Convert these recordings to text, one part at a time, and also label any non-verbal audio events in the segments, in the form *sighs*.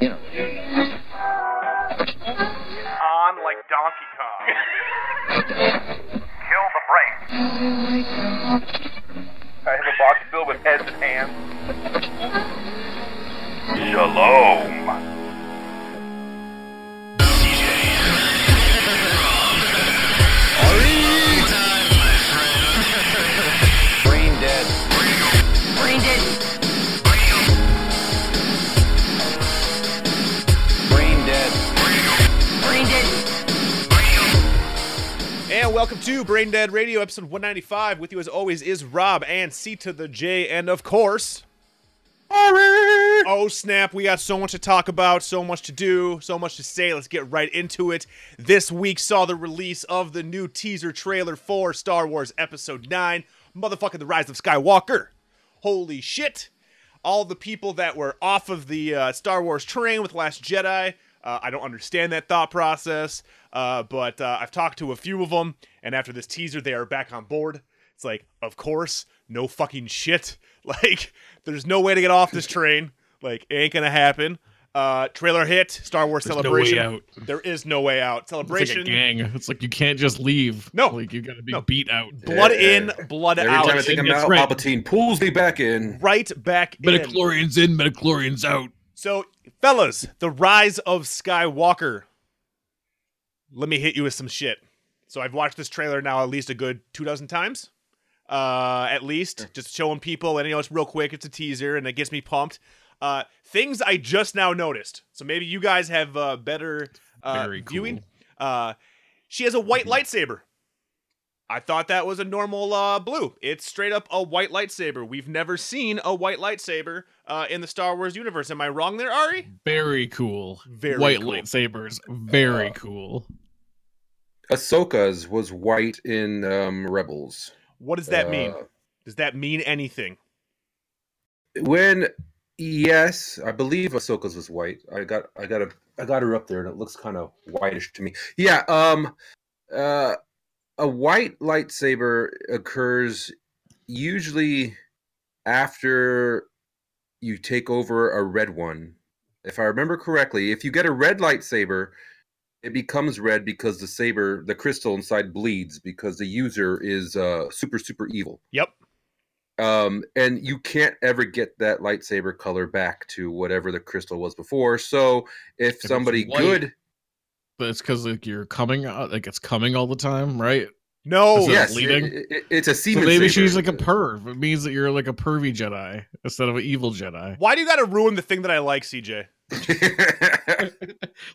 you know. Brain Dead Radio, episode 195. With you, as always, is Rob and C to the J, and of course, Oh snap, we got so much to talk about, so much to do, so much to say. Let's get right into it. This week saw the release of the new teaser trailer for Star Wars Episode 9, Motherfucking The Rise of Skywalker. Holy shit. All the people that were off of the uh, Star Wars train with Last Jedi, uh, I don't understand that thought process, uh, but uh, I've talked to a few of them, and after this teaser, they are back on board. It's like, of course, no fucking shit. *laughs* Like, there's no way to get off this train. Like, it ain't gonna happen. Uh, trailer hit, Star Wars There's no celebration. way out. There is no way out. It's like Celebration. a gang. It's like you can't just leave. No. like you got to be No. beat out. Blood Yeah. in, blood Every out. time I think I'm out, right. Palpatine pulls me back in. right back in. Metachlorians in, metachlorians out. So, fellas, the rise of Skywalker. Let me hit you with some shit. So, I've watched this trailer now at least a good two dozen times. Uh, at least, just showing people, and you know, it's real quick. It's a teaser, and it gets me pumped. Uh, things I just now noticed. So maybe you guys have uh, better uh, Very viewing. cool. Uh, she has a white lightsaber. I thought that was a normal uh, blue. It's straight up a white lightsaber. We've never seen a white lightsaber uh, in the Star Wars universe. Am I wrong there, Ari? Very cool. Very White cool. lightsabers. Very Uh, cool. Ahsoka's was white in um, Rebels. What does that mean? Uh, Does that mean anything? When yes, I believe Ahsoka's was white. I got I got a I got her up there and it looks kind of whitish to me. Yeah, um uh a white lightsaber occurs usually after you take over a red one. If I remember correctly, if you get a red lightsaber, it becomes red because the saber, the crystal inside bleeds because the user is uh super super evil Yep. um, and you can't ever get that lightsaber color back to whatever the crystal was before. So if it's somebody white- good, But it's because like you're coming out, like it's coming all the time, right? No. Yes, bleeding? it- it- it's a So maybe saber. she's like a perv. It means that you're like a pervy Jedi instead of an evil Jedi. Why do you got to ruin the thing that I like, CJ? *laughs* *laughs*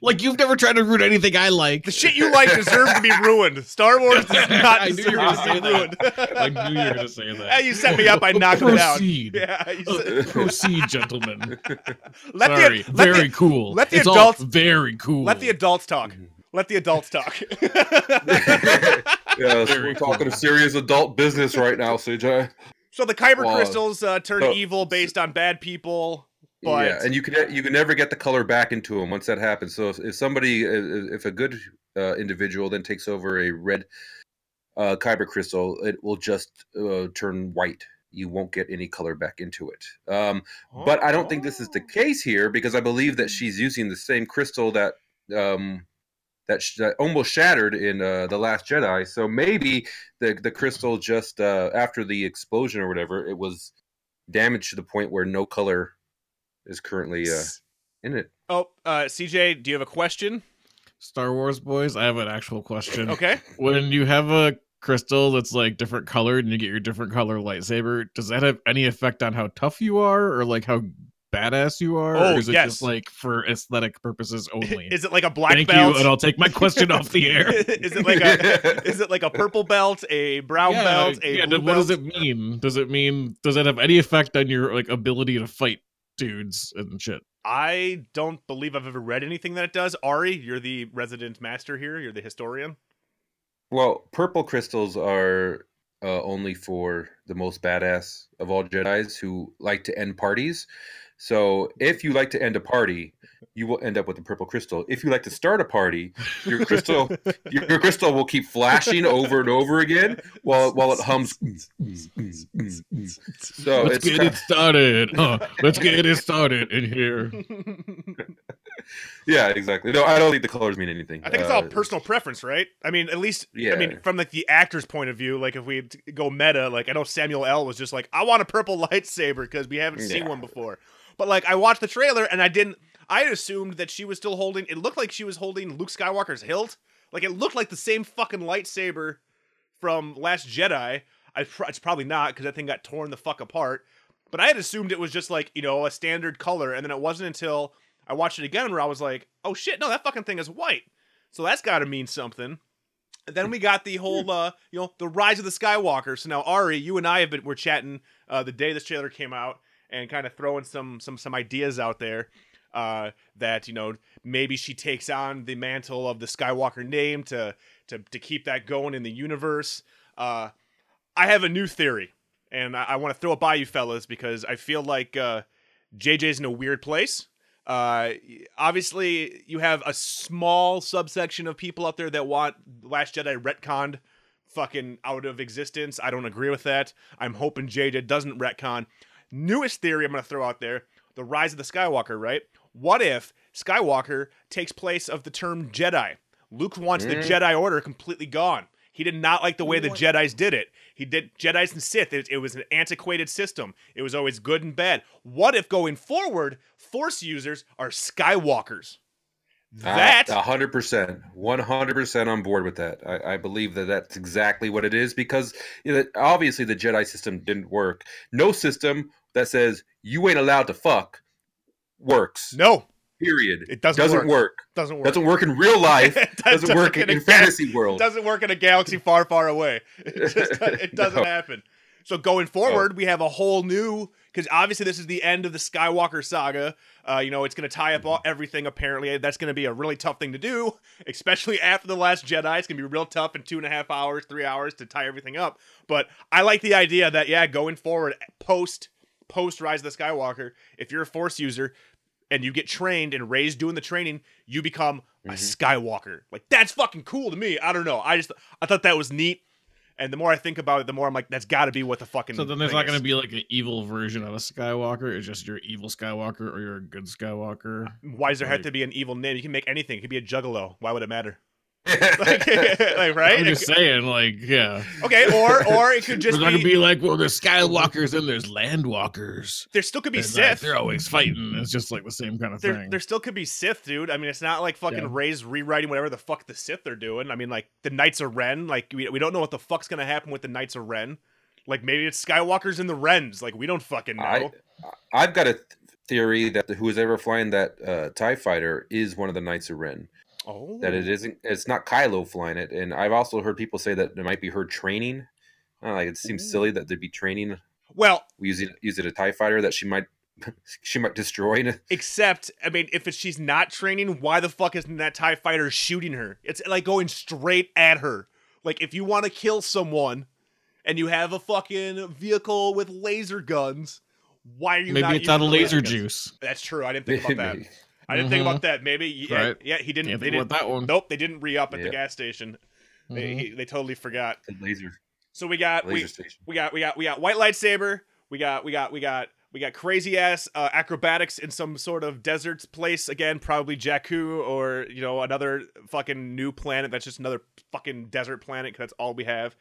Like you've never tried to ruin anything I like. The shit you like deserves to be ruined. Star Wars does *laughs* not I knew deserve you were gonna say be that. ruined. I knew you were gonna say that. Yeah, you set me up. I knocked it down. Proceed. Yeah. You Uh, proceed, gentlemen. let Sorry, the let very the, cool. let the it's adults- all very cool. let the adults talk. Let the adults talk. *laughs* yes, Very we're talking a serious adult business right now, CJ. so the kyber Well, crystals uh, turn so- evil based on bad people. But yeah, and you can you can never get the color back into them once that happens. So if, if somebody, if if a good uh, individual then takes over a red uh, kyber crystal, it will just uh, turn white. You won't get any color back into it. Um, but I don't think this is the case here because I believe that she's using the same crystal that um, that, sh- that almost shattered in uh, the Last Jedi. So maybe the the crystal just uh, after the explosion or whatever, it was damaged to the point where no color is currently uh, in it. Oh, uh, CJ, do you have a question? Star Wars boys. I have an actual question. Okay. When you have a crystal that's like different colored and you get your different color lightsaber, does that have any effect on how tough you are or like how badass you are? Oh, or is it yes. just like for aesthetic purposes *laughs* only? Is it like a black belt? Thank belt? you, and I'll take my question off the air. *laughs* is it like a *laughs* is it like a purple belt, a brown yeah, belt, a yeah, blue what belt? does it mean? Does it mean does it have any effect on your like ability to fight dudes and shit? I don't believe I've ever read anything that it does. Ari, you're the resident master here. You're the historian. Well, purple crystals are uh, only for the most badass of all Jedi's who like to end parties. So if you like to end a party, you will end up with a purple crystal. If you like to start a party, your crystal your, *laughs* your crystal will keep flashing over and over again while while it hums. So Let's it's get kind it started. Huh, let's get it started in here. *laughs* yeah, exactly. No, I don't think the colors mean anything. I think it's all Uh, personal preference, right? I mean, at least yeah. I mean, from like the actor's point of view, like if we go meta, like I know Samuel L was just like, I want a purple *laughs* lightsaber because we haven't seen one before. But like I watched the trailer and I didn't. I had assumed that she was still holding. It looked like she was holding Luke Skywalker's hilt. Like it looked like the same fucking lightsaber from Last Jedi. I it's probably not because that thing got torn the fuck apart. But I had assumed it was just like you know a standard color, and then it wasn't until I watched it again where I was like, oh shit, no, that fucking thing is white. So that's got to mean something. And then we got the whole, uh, you know, the rise of the Skywalker. So now Ari, you and I have been we're chatting uh, the day this trailer came out and kind of throwing some some some ideas out there uh, that you know maybe she takes on the mantle of the Skywalker name to to to keep that going in the universe. Uh, I have a new theory, and I, I want to throw it by you fellas because I feel like uh, JJ's in a weird place. Uh, obviously, you have a small subsection of people out there that want Last Jedi retconned fucking out of existence. I don't agree with that. I'm hoping JJ doesn't retcon. Newest theory I'm going to throw out there the rise of the Skywalker, right? What if Skywalker takes place of the term Jedi? Luke wants the hmm. Jedi Order completely gone. He did not like the way the Jedi's did it. He did Jedi's and Sith. It, it was an antiquated system. It was always good and bad. What if going forward, Force users are Skywalkers? That hundred percent, one hundred percent on board with that. I, I believe that that's exactly what it is because you know, obviously the Jedi system didn't work. No system that says you ain't allowed to fuck works. no, Period. It doesn't doesn't work. work. doesn't work. Doesn't work in real life. *laughs* It doesn't work in in, fantasy world. doesn't work in a galaxy far, far away. *laughs* It just it *laughs* doesn't No. happen. So going forward, we have a whole new because obviously this is the end of the Skywalker saga. Uh, you know, it's going to tie up all, everything. Apparently, that's going to be a really tough thing to do, *laughs* especially after the Last Jedi. It's going to be real tough in two and a half hours, three hours to tie everything up. But I like the idea that yeah, going forward, post post Rise of the Skywalker, if you're a Force user and you get trained and raised doing the training, you become a Skywalker. Like that's fucking cool to me. I don't know. I just I thought that was neat. And the more I think about it, the more I'm like, that's got to be what the fucking. So then there's not going to be like an evil version of a Skywalker. It's just you're evil Skywalker or you're a good Skywalker. Why does there have to be an evil name? You can make anything. It could be a Juggalo. Why would it matter? Like, *laughs* like, right? I'm just saying, like, yeah. okay, or or it could *laughs* just not be, gonna be like, well, there's Skywalkers and there's Landwalkers. there still could be And, like, Sith. they're always fighting. It's just like the same kind of there, thing. there still could be Sith, dude. I mean, it's not like fucking Yeah. Rey's rewriting whatever the fuck the Sith are doing. I mean, like the Knights of Ren. Like we, we don't know what the fuck's gonna happen with the Knights of Ren. Like maybe it's Skywalker's and the Rens. Like we don't fucking know. I, I've got a th- theory that who is ever flying that uh, Tie Fighter is one of the Knights of Ren. Oh, That it oh. isn't. It's not Kylo flying it, and I've also heard people say that it might be her training. I like it seems silly that they'd be training well, using using a Tie Fighter that she might *laughs* she might destroy. except I mean, if it's, she's not training, why the fuck isn't that Tie Fighter shooting her? It's like going straight at her. Like if you want to kill someone, and you have a fucking vehicle with laser guns. Why are you Maybe not it's out of laser guns? juice. That's true. I didn't think about that. *laughs* Maybe. I didn't think Mhm. about that. Maybe yeah, Right. yeah. He didn't. Can't they think didn't. about that one. Nope, they didn't re up at the gas station. They Mhm. he, they totally forgot. The laser So we got laser we, station. we got we got we got white lightsaber. We got we got we got we got crazy ass uh, acrobatics in some sort of desert place again, probably Jakku or you know another fucking new planet that's just another fucking desert planet 'cause that's all we have.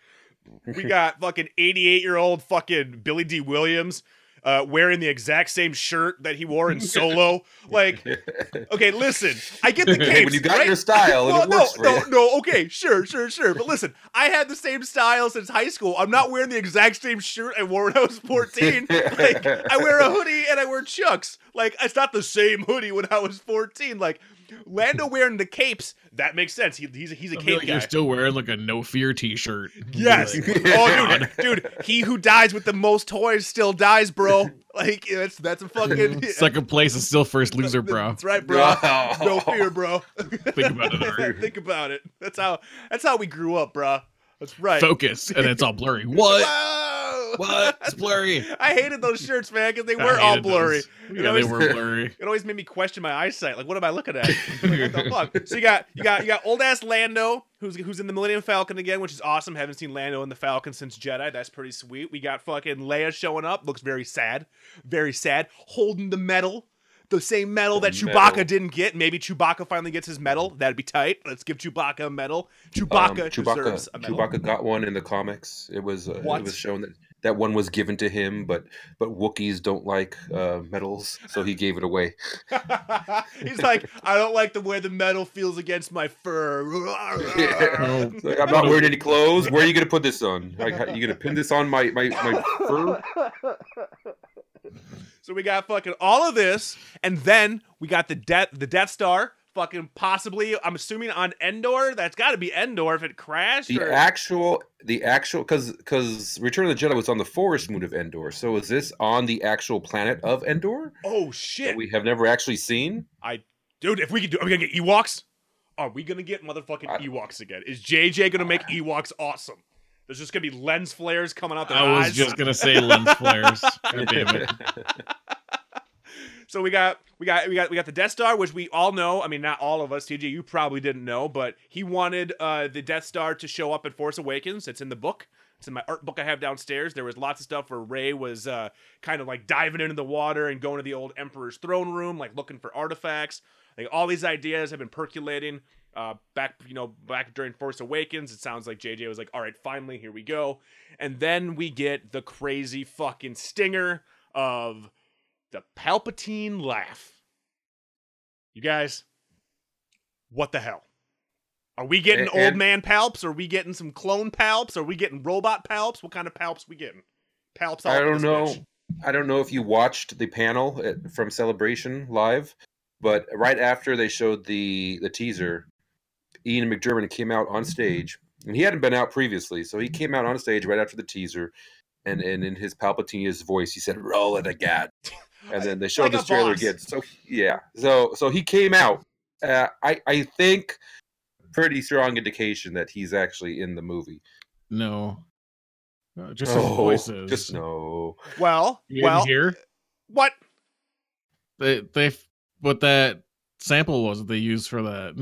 We *laughs* got fucking 88 year old fucking Billy Dee Williams uh, wearing the exact same shirt that he wore in Solo. *laughs* like, okay, listen, I get the Hey, when you got right? your style and Well, it no, no, you. no. Okay, sure, sure, sure. But listen, I had the same style since high school. I'm not wearing the exact same shirt I wore when I was *laughs* 14. like, I wear a hoodie and I wear chucks. Like, it's not the same hoodie when I was 14. Like, Lando wearing the capes, that makes sense. He, he's a, he's a I feel cape like guy. you're still wearing like a no fear T-shirt. Yes. Like, *laughs* oh, dude, dude. He who dies with the most toys still dies, bro. Like that's that's a fucking. *laughs* Second place is still first loser, bro. That's right, bro. Wow. No *laughs* fear, bro. Think about it. Think about it. That's how. That's how we grew up, bro. That's right. Focus, and it's all blurry. *laughs* What? Whoa! What? It's blurry. *laughs* I hated those shirts, man, because they were all blurry. those. Yeah, know, they were *laughs* blurry. It always made me question my eyesight. Like, what am I looking at? Like, what the fuck? So you got you got you got old ass Lando, who's who's in the Millennium Falcon again, which is awesome. Haven't seen Lando in the Falcon since Jedi. That's pretty sweet. We got fucking Leia showing up. Looks very sad, very sad. Holding the medal. The same medal that The Chewbacca medal. didn't get. Maybe Chewbacca finally gets his medal. That'd be tight. Let's give Chewbacca a medal. Chewbacca, Um, deserves a medal. Chewbacca got one in the comics. It was uh, it was shown that that one was given to him, but but Wookiees don't like uh, medals, so he gave it away. *laughs* He's like, I don't like the way the metal feels against my fur. *laughs* Yeah. Like, I'm not *laughs* wearing any clothes. Where are you gonna put this on? Like, how- you gonna pin this on my my, my fur? So we got fucking all of this, and then we got the Death the Death Star, fucking possibly. I'm assuming on Endor. That's got to be Endor if it crashed. The or- actual, the actual, because because Return of the Jedi was on the forest moon of Endor. So is this on the actual planet of Endor oh that shit, we have never actually seen? I, dude! If we could do, are we gonna get Ewoks? Are we gonna get motherfucking Ewoks again? Is JJ gonna make Ewoks awesome? There's just gonna be lens flares coming out their I was eyes. just gonna say lens flares. *laughs* So we got we got we got we got the Death Star, which we all know. I mean, not all of us. TJ, you probably didn't know, but he wanted uh, the Death Star to show up in Force Awakens. It's in the book. It's in my art book I have downstairs. There was lots of stuff where Rey was uh, kind of like diving into the water and going to the old Emperor's throne room, like looking for artifacts. Like all these ideas have been percolating. Uh, back, you know, back during Force Awakens, it sounds like JJ was like, "All right, finally, here we go." And then we get the crazy fucking stinger of the Palpatine laugh. You guys, what the hell? Are we getting A- old man palps? Are we getting some clone palps? Are we getting robot palps? What kind of palps we getting? Palps. I don't know. bitch. I don't know if you watched the panel at, from Celebration live, but right after they showed the the teaser, Ian McDiarmid came out on stage, and he hadn't been out previously, so he came out on stage right after the teaser, and and in his Palpatine's voice, he said, "Roll it again," *laughs* and then they showed Like this trailer boss. again. So yeah, so so he came out. Uh, I I think pretty strong indication that he's actually in the movie. No. Uh, just his Oh, voices. just no. Well, You well, didn't hear? what? They they what that sample was that they used for that.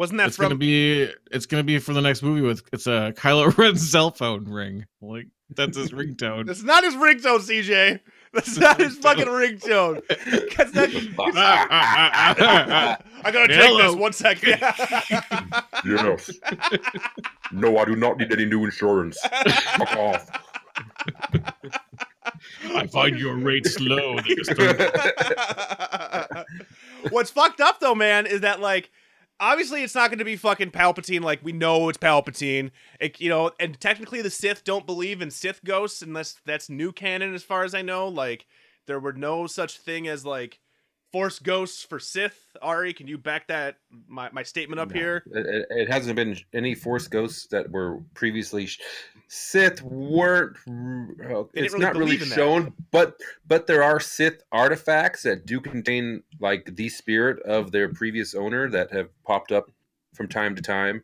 Wasn't that it's from? gonna be it's gonna be for the next movie with it's a Kylo *laughs* Ren's cell phone ring. Like that's his ringtone. That's not his ringtone, CJ. That's not his *laughs* fucking ringtone. That's not- *laughs* I gotta take Hello. this one second. Yes. no, I do not need any new insurance. Fuck off. I find your rates low. What's fucked up though, man, is that like obviously it's not going to be fucking Palpatine. Like we know it's Palpatine. It, you know, and technically the Sith don't believe in Sith ghosts unless that's new canon, as far as I know. Like there were no such thing as like Force ghosts for Sith. Ari, can you back that my, my statement up No. here? It, it- hasn't been any Force ghosts that were previously. Sh- Sith weren't. uh, it's really not really in that. shown, but but there are Sith artifacts that do contain like the spirit of their previous owner that have popped up from time to time.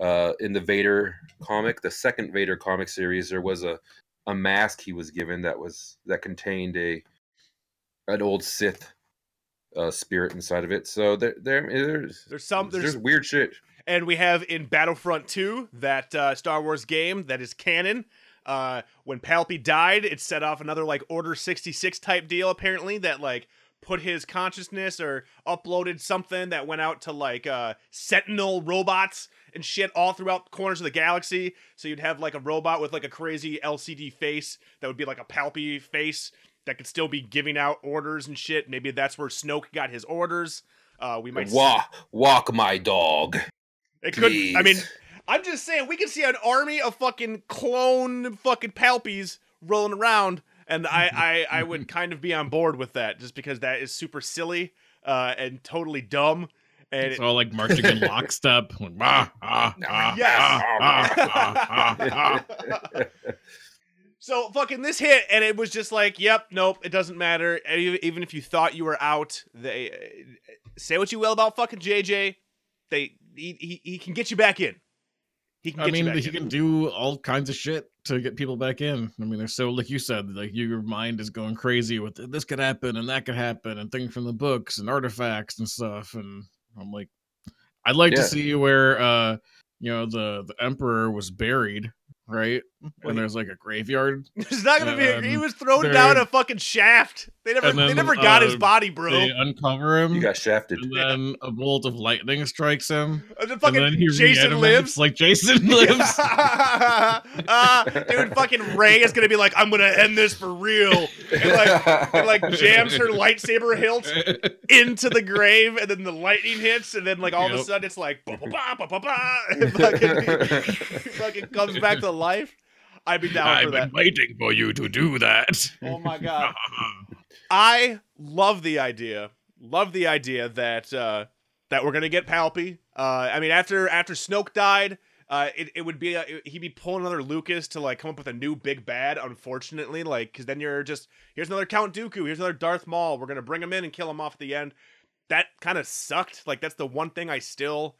Uh, in the Vader comic, the second Vader comic series, there was a a mask he was given that was that contained a an old Sith uh, spirit inside of it. So there, there, there's There's some there's there's weird shit. and we have in Battlefront 2 that uh, Star Wars game that is canon. Uh, when Palpy died, it set off another like Order 66 type deal apparently that like put his consciousness or uploaded something that went out to like uh, Sentinel robots and shit all throughout corners of the galaxy. So you'd have like a robot with like a crazy LCD face that would be like a Palpy face that could still be giving out orders and shit. Maybe that's where Snoke got his orders. Uh, we might Walk, walk my dog. it could. I mean. I'm just saying we could see an army of fucking clone fucking palpies rolling around, and I I, I would kind of be on board with that just because that is super silly uh, and totally dumb. And It's all like marching in lockstep. Like, ah, ah, ah, Yes. So fucking this hit, and it was just like, yep, nope, it doesn't matter. Even even if you thought you were out, they uh, say what you will about fucking JJ. They he, he, he can get you back in. He can I mean, you back he in. can do all kinds of shit to get people back in. I mean, they're so like you said, like your mind is going crazy with this could happen and that could happen and things from the books and artifacts and stuff. And I'm like, I'd like Yeah. to see where uh, you know, the the emperor was buried. right? *laughs* Wait. And there's like a graveyard. *laughs* There's not gonna be. A, he Um, was thrown they're- down a fucking shaft. They never. And they never got his uh, body, bro. They uncover him. You got shafted. and then a bolt of lightning strikes him. And then and fucking then he Jason lives. like Jason *laughs* lives. uh, dude, fucking Rey is gonna be like, I'm gonna end this for real, and like, and, like jams her lightsaber hilt into the grave, and then the lightning hits, and then like all of a sudden it's like, ba ba ba ba ba ba, fucking, fucking comes back to life. I'd be down for that. I've been waiting for you to do that. Oh my *laughs* god. I love the idea. Love the idea that uh, that we're gonna get Palpy. Uh, I mean, after after Snoke died, uh, it, it would be uh, he'd be pulling another Lucas to like come up with a new big bad. Unfortunately, like because then you're just here's another Count Dooku, here's another Darth Maul. We're gonna bring him in and kill him off at the end. That kind of sucked. Like that's the one thing I still.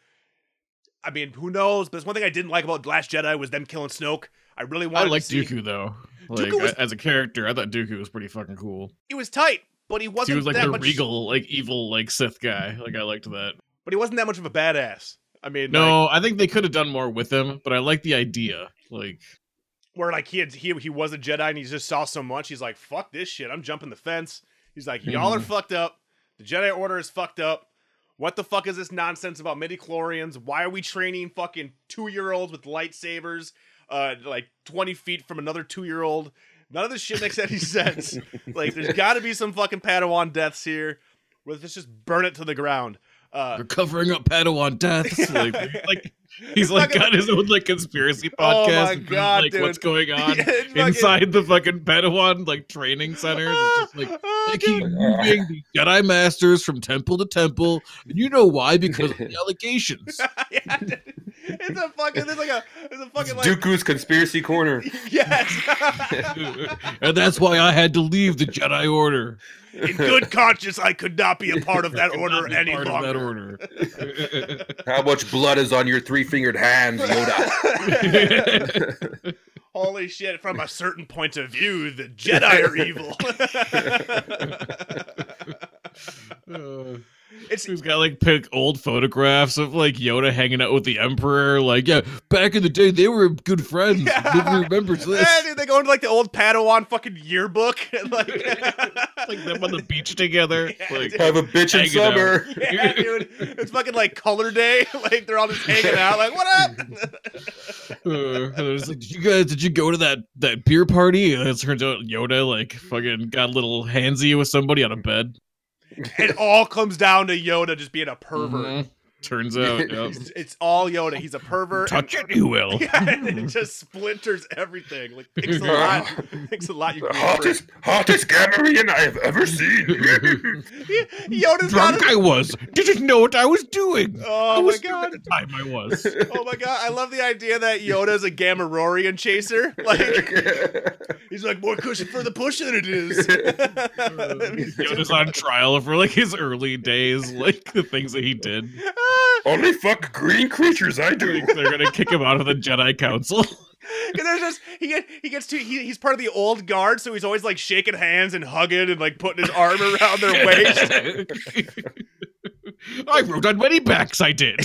I mean, who knows? But it's one thing I didn't like about Last Jedi was them killing Snoke. I really I wanted. like to see, Dooku though. Like Dooku was- as a character, I thought Dooku was pretty fucking cool. He was tight, but he wasn't He was like that the much. regal, like evil, like Sith guy. Like I liked that. but he wasn't that much of a badass. I mean, like, No, I think they could have done more with him, but I like the idea. Like, where like he had he he was a Jedi and he just saw so much, he's like, "Fuck this shit! I'm jumping the fence." He's like, "Y'all are Mhm. fucked up. The Jedi Order is fucked up. What the fuck is this nonsense about midi chlorians? Why are we training fucking two year olds with lightsabers, uh, like twenty feet from another two year old? None of this shit makes any *laughs* sense. like, there's got to be some fucking Padawan deaths here. Let's just burn it to the ground." Uh, they're covering up Padawan deaths. *laughs* like, like *laughs* he's like fucking- got his own like conspiracy *laughs* oh podcast. Oh podcast. my God, like dude. what's going on *laughs* fucking- inside the fucking Padawan like training centers. It's just like they keep moving the Jedi masters from temple to temple, and you know why? Because of the allegations. yeah, it's a fucking. There's like a. There's a fucking like. Dooku's conspiracy corner. Yes. and that's why I had to leave the Jedi Order. In good conscience, I could not be a part of that order not be any part of longer. that order. How much blood is on your three fingered hands, Yoda? *laughs* *laughs* Holy shit! From a certain point of view, the Jedi are evil. *laughs* Uh, It's He's got like pick old photographs of like Yoda hanging out with the Emperor. Like, yeah, back in the day, they were good friends. Yeah. Nobody remembers *laughs* this. Dude, they go into like the old Padawan fucking yearbook and *laughs* like, like them on the beach together. *laughs* Yeah, like, dude. Have a bitch in summer. yeah, dude, it's fucking like color day. Like they're all just hanging out. Like, what up? uh, was like, did you guys, did you go to that that beer party? And it turns out Yoda like fucking got a little handsy with somebody on a bed. It all comes down to Yoda just being a pervert. Mhm. Turns *laughs* out, yep. It's, it's all Yoda. He's a pervert. touch *laughs* it, you will. Yeah, and it just splinters everything. Like picks a lot, *laughs* picks a lot. You hottest, hottest Gamorrean I have ever seen. Yoda's got Drunk a, I was. Didn't know what I was doing. Oh I Oh my god! At the time I was. Oh my god! I love the idea that Yoda's a Gamorrean chaser. Like he's like more cushion for the push than it is. Yoda's on trial for like his early days, like the things that he did. *laughs* Only fuck green creatures I do. They're gonna kick him out of the Jedi Council. *laughs* Because there's just he get, he gets to he, he's part of the old guard, so he's always like shaking hands and hugging and like putting his arm around their waist. *laughs* I rode on many backs. I did.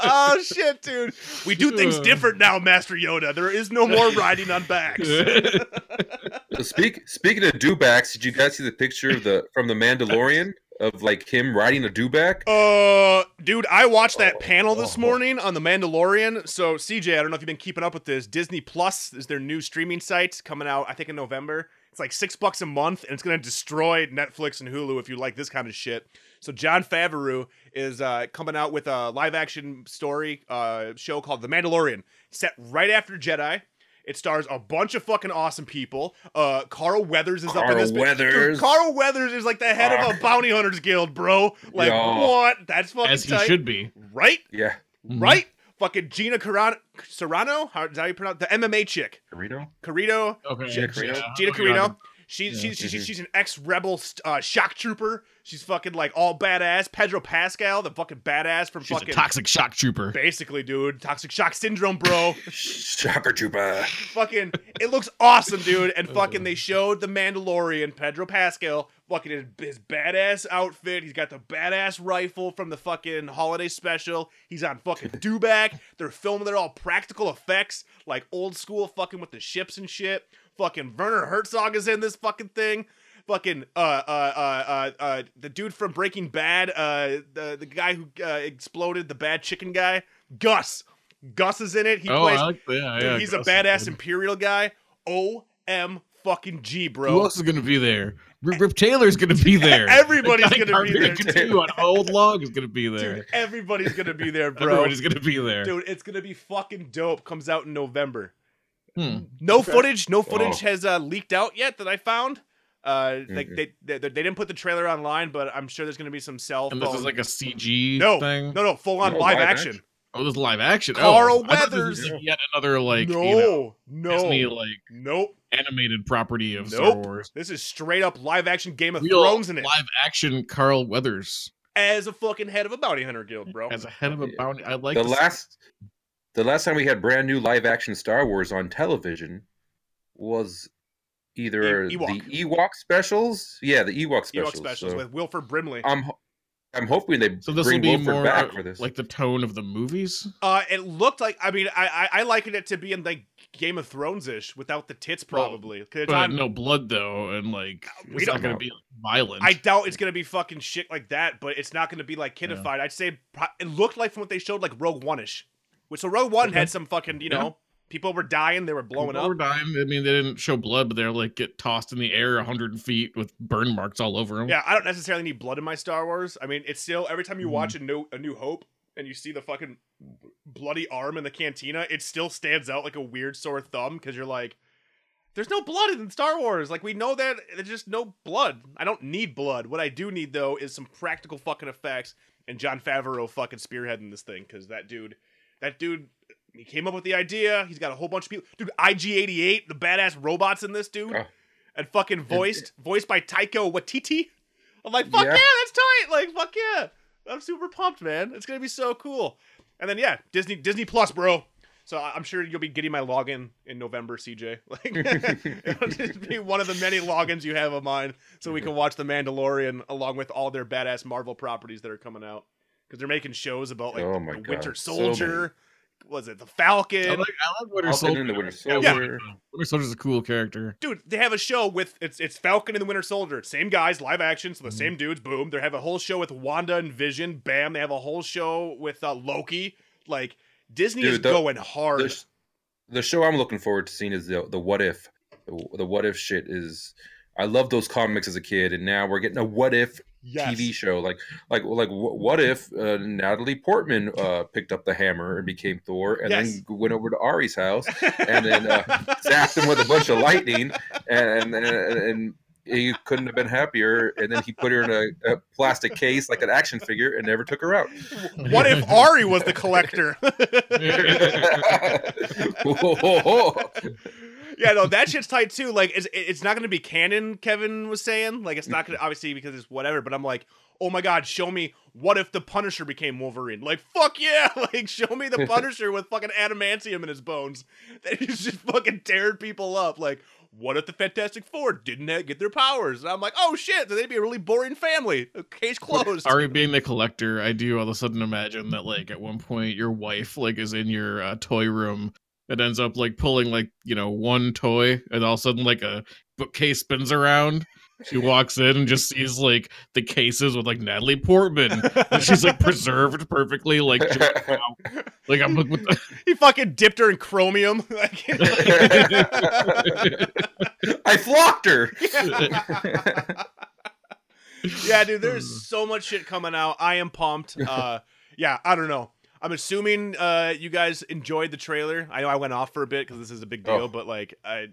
oh shit, dude! We do things different now, Master Yoda. There is no more riding on backs. So speak, speaking of dewbacks, did you guys see the picture of the from the Mandalorian of like him riding a dewback? Uh, dude, I watched that panel this oh. morning on the Mandalorian. So, CJ, I don't know if you've been keeping up with this. Disney Plus is their new streaming site coming out, I think, in November. It's like six bucks a month, and it's gonna destroy Netflix and Hulu if you like this kind of shit. So, Jon Favreau is uh, coming out with a live-action story uh, show called The Mandalorian, set right after Jedi. It stars a bunch of fucking awesome people. Uh, Carl Weathers is up in Carl this. bi- Dude, Weathers. Carl Weathers is like the head of a bounty hunters guild, bro. Like Yo. what? That's fucking As he tight. should be. right? Yeah, Right? Fucking Gina Carano, Serrano, how is that how you pronounce the MMA chick? Dorito. Carino, Okay. Gina Carano? yeah. Gina Carino. God. She's Yeah. she's she's, she's an ex rebel uh, shock trooper. She's fucking like all badass. Pedro Pascal, the fucking badass from She's fucking a toxic shock trooper. basically, dude. Toxic shock syndrome, bro. *laughs* Shocker trooper. fucking, it looks awesome, dude. And *laughs* fucking, they showed the Mandalorian, Pedro Pascal, fucking his, his badass outfit. He's got the badass rifle from the fucking holiday special. He's on fucking *laughs* Dewback. They're filming They're all practical effects, like old school, fucking with the ships and shit. Fucking Werner Herzog is in this fucking thing. Fucking uh uh uh uh, uh the dude from Breaking Bad, uh the the guy who uh, exploded, the bad chicken guy, Gus. Gus is in it. He oh, plays like. Yeah, yeah, he's a Gus is badass. Imperial guy. O M fucking G, bro. Who else is gonna be there? Rip, Rip Taylor's gonna be there. Everybody's gonna be there, too, on Old Log is *laughs* gonna be there. Dude, everybody's gonna be there, bro. Everybody's gonna be there. Dude, it's gonna be fucking dope. Comes out in November. Hmm. No footage. No footage Oh. has uh, leaked out yet that I found. Uh, like Mhm. they, they they didn't put the trailer online, but I'm sure there's gonna be some cell And phone. this is like a CG no, thing. no, no, full on No, live, live action. action. Oh, this is live action. Carl oh, I thought this was Weathers. like yet another like no, you know, no, Disney like nope, animated property of Star. Wars. This is straight up live action Game of Real Thrones in it live action Carl Weathers as a fucking head of a bounty hunter guild, bro. as a head of a bounty. I like the last the last time we had brand new live action Star Wars on television was either E- Ewok. the Ewok specials. Yeah, the Ewok specials. Ewok specials So with Wilford Brimley. I'm I'm hoping they So this will bring be Wilford more back uh, for this. like the tone of the movies. Uh, it looked like I mean I I, I likened it to being like Game of Thrones ish without the tits Well, probably. 'Cause it's But no blood though, and like We it's don't gonna know. be violent. I doubt it's gonna be fucking shit like that, but it's not gonna be like Yeah. kidified. I'd say it looked like from what they showed like Rogue One ish, which so Rogue One Okay. had some fucking you Yeah. know people were dying, they were blowing People up. were dying. I mean, they didn't show blood, but they're like get tossed in the air hundred feet with burn marks all over them. Yeah, I don't necessarily need blood in my Star Wars. I mean, it's still every time you Mhm. watch a new a New Hope and you see the fucking bloody arm in the cantina, it still stands out like a weird sore thumb because you're like, there's no blood in Star Wars. Like we know that there's just no blood. I don't need blood. What I do need though is some practical fucking effects and Jon Favreau fucking spearheading this thing because that dude, that dude. He came up with the idea. He's got a whole bunch of people. Dude, IG88, the badass robots in this dude. Oh. And fucking voiced voiced by Taika Waititi. I'm like, fuck yeah. Yeah. that's tight. Like, fuck yeah. I'm super pumped, man. It's gonna be so cool. And then yeah, Disney Disney Plus, bro. So I'm sure you'll be getting my login in November, CJ. *laughs* Like *laughs* it'll just be one of the many logins you have of mine, so we can watch The Mandalorian along with all their badass Marvel properties that are coming out. Because they're making shows about like Oh my the God, Winter so Soldier. was it the I Falcon? like I like Winter Falcon Soldier. and the Winter Yeah, Winter Soldier's a cool character. dude, they have a show with it's it's Falcon and the Winter Soldier, same guys, live action, so the Mm-hmm. same dudes. Boom, they have a whole show with Wanda and Vision. Bam, they have a whole show with uh, Loki. Like Disney is the- going hard. the, sh- the show I'm looking forward to seeing is the the what if. The, the what if shit is. I love those comics as a kid, and now we're getting a what if yes. TV show. Like like like what if uh, Natalie Portman uh, picked up the hammer and became Thor, and Yes. then went over to Ari's house and then uh, *laughs* zapped him with a bunch of lightning, and and, and he couldn't have been happier. And then he put her in a, a plastic case like an action figure and never took her out. what if Ari was the collector? *laughs* *laughs* yeah, no, that shit's tight too. Like, it's it's not gonna be canon. Kevin was saying, like, it's not gonna obviously because it's whatever. But I'm like, oh my god, show me what if the Punisher became Wolverine? Like, fuck yeah, *laughs* like show me the *laughs* Punisher with fucking adamantium in his bones *laughs* that he's just fucking tearing people up. Like, what if the Fantastic Four didn't get their powers? And I'm like, oh shit, then they'd be a really boring family. Case closed. Ari being the collector, I do all of a sudden imagine that like at one point your wife like is in your uh, toy room and ends up like pulling like you know one toy and all of a sudden like a bookcase spins around. She walks in and just sees like the cases with like Natalie Portman. And she's like preserved perfectly, like just- wow. *laughs* like I'm like, the- he fucking dipped her in chromium. *laughs* Like- *laughs* I flocked her. yeah, dude, there's so much shit coming out. I am pumped. Uh, yeah, I don't know. I'm assuming uh, you guys enjoyed the trailer. I know I went off for a bit because this is a big deal, Oh. but like I,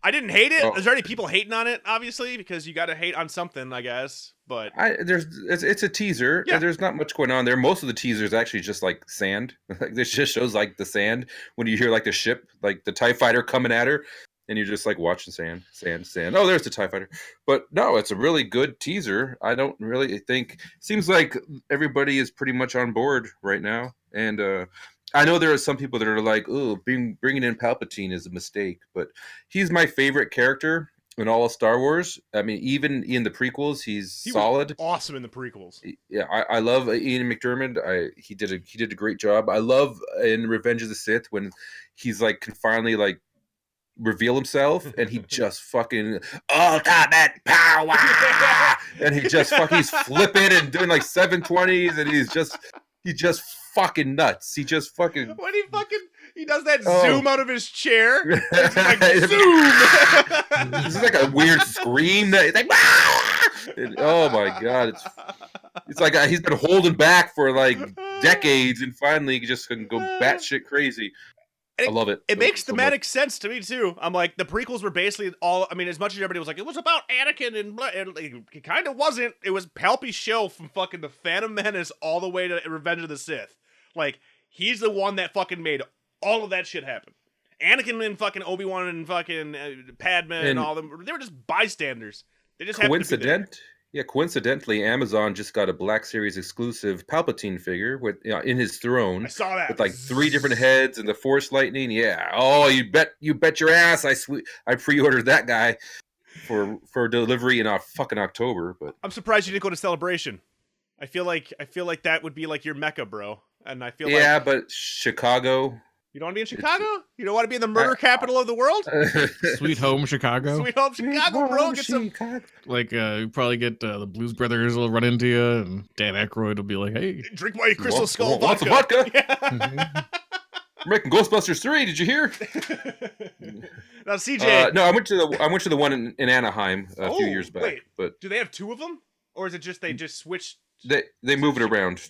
I didn't hate it. Oh. There's already people hating on it, obviously, because you got to hate on something, I guess. But I there's it's, it's a teaser. Yeah. There's not much going on there. Most of the teasers actually just like sand. *laughs* Like this just shows like the sand when you hear like the ship, like the Tie Fighter coming at her, and you're just like watching sand, sand, sand. Oh, there's the Tie Fighter. But no, it's a really good teaser. I don't really think. Seems like everybody is pretty much on board right now, and uh, I know there are some people that are like, "Oh, bring, bringing in Palpatine is a mistake," but he's my favorite character in all of Star Wars. I mean, even in the prequels, he's He solid. Awesome in the prequels. Yeah, I, I love Ian McDiarmid. I he did a he did a great job. I love in Revenge of the Sith when he's like can finally like reveal himself and he *laughs* just fucking ultimate power *laughs* and he just fucking he's flipping and doing like 720s and he's just he's just fucking nuts. He just fucking When he fucking he does that Oh. zoom out of his chair. *laughs* It's like, this zoom. is like a weird scream that it's like "Ah!" And- oh my god it's it's like uh, he's been holding back for like decades and finally he just can go batshit crazy. I And love it. It so- makes so much. thematic sense to me too. I'm like the prequels were basically all. I mean, as much as everybody was like, it was about Anakin and, blah, and it kind of wasn't. It was Palpy's show from fucking the Phantom Menace all the way to Revenge of the Sith. Like he's the one that fucking made all of that shit happen. Anakin and fucking Obi Wan and fucking uh, Padme and, And- all them. They were just bystanders. They just happened to be there. Coincident? Yeah, coincidentally, Amazon just got a Black Series exclusive Palpatine figure with you know, in his throne I saw that with like three different heads and the Force lightning. Yeah. Oh, you bet you bet your ass I swe- I pre-ordered that guy for for delivery in uh, fucking October, but I'm surprised you didn't go to Celebration. I feel like I feel like that would be like your mecca, bro. And I feel yeah, like but Chicago. You don't want to be in Chicago. You don't want to be in the murder capital of the world. *laughs* Sweet home Chicago. Sweet home Chicago, bro. Get some. Like uh, you probably get uh, the Blues Brothers will run into you, and Dan Aykroyd will be like, "Hey, *laughs* Drink my Crystal Want- Skull want some vodka. vodka? We're *laughs* making Ghostbusters three. Did you hear? now, CJ, Uh, no, I went to the I went to the one in, in Anaheim a few Oh, years back, wait. but do they have two of them, or is it just they just switched? they they move it around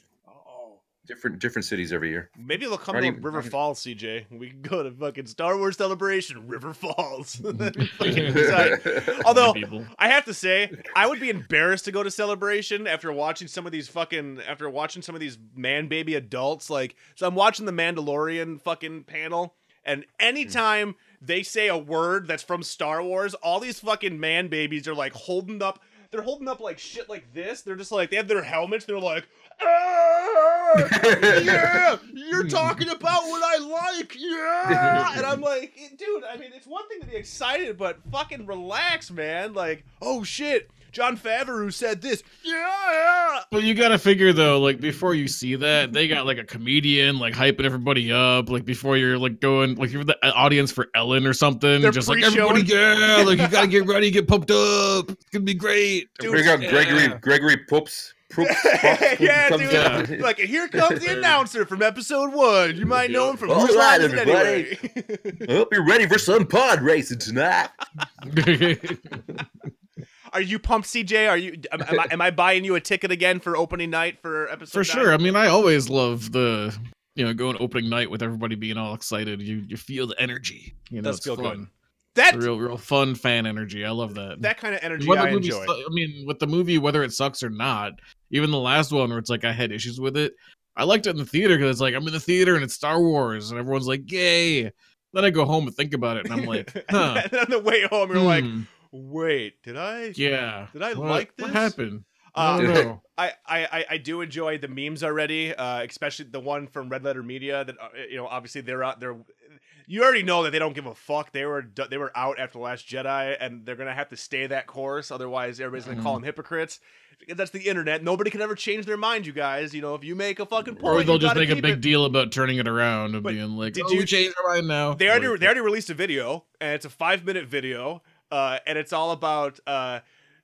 different different cities every year. maybe they'll come Not to even- River Falls, CJ. We can go to fucking Star Wars Celebration, *laughs* River Falls. That'd *laughs* be fucking exciting. Although. I have to say, I would be embarrassed to go to celebration after watching some of these fucking after watching some of these man baby adults. Like, so I'm watching the Mandalorian fucking panel, and anytime they say a word that's from Star Wars, all these fucking man babies are like holding up. They're holding up like shit like this. They're just like they have their helmets. They're like, "Ah, *laughs* yeah, you're talking about what I like, yeah. And I'm *laughs* like, dude, I mean, it's one thing to be excited, but fucking relax, man. Like, oh shit, Jon Favreau said this, yeah. But you gotta figure though, like before you see that, they got like a comedian like hyping everybody up. Like before you're like going, like you're the audience for Ellen or something. They're just like everybody, yeah, like you gotta get ready, get pumped up. It's gonna be great. Dude, Bring out yeah. Gregory Gregory Poops. Poops, *laughs* yeah, dude. down. *laughs* Like, here comes the announcer from episode one. You might know him from All Whose right, Line everybody. Anyway? I hope you're ready for some pod racing tonight. *laughs* Are you pumped, CJ? Are you? Am, am I, am I buying you a ticket again for opening night for episode? For nine? sure. I mean, I always love the you know going opening night with everybody being all excited. You you feel the energy. You know, Does it's feel fun. good. That Real real fun fan energy. I love that. that kind of energy Whether I enjoy. su- I mean, with the movie, whether it sucks or not, even the last one where it's like I had issues with it, I liked it in the theater because it's like I'm in the theater and it's Star Wars and everyone's like, "Yay!" Then I go home and think about it and I'm like, *laughs* "Huh? and *laughs* on the way home, you're like, hmm, wait, did I? yeah, Did I what, like What this? happened? I Um, don't know." I, I, I- do enjoy the memes already, uh, especially the one from Red Letter Media. That uh, you know, obviously they're out. They're you already know that they don't give a fuck. They were they were out after the Last Jedi, and they're gonna have to stay that course. Otherwise, everybody's gonna Mm-hmm. call them hypocrites. That's the internet. Nobody can ever change their mind, you guys. You know, if you make a fucking point, Or they'll just make a big it. deal about turning it around and being like, did "Oh, you- change your mind now." They already Like, they already released a video, and it's a five minute video, uh, and it's all about uh,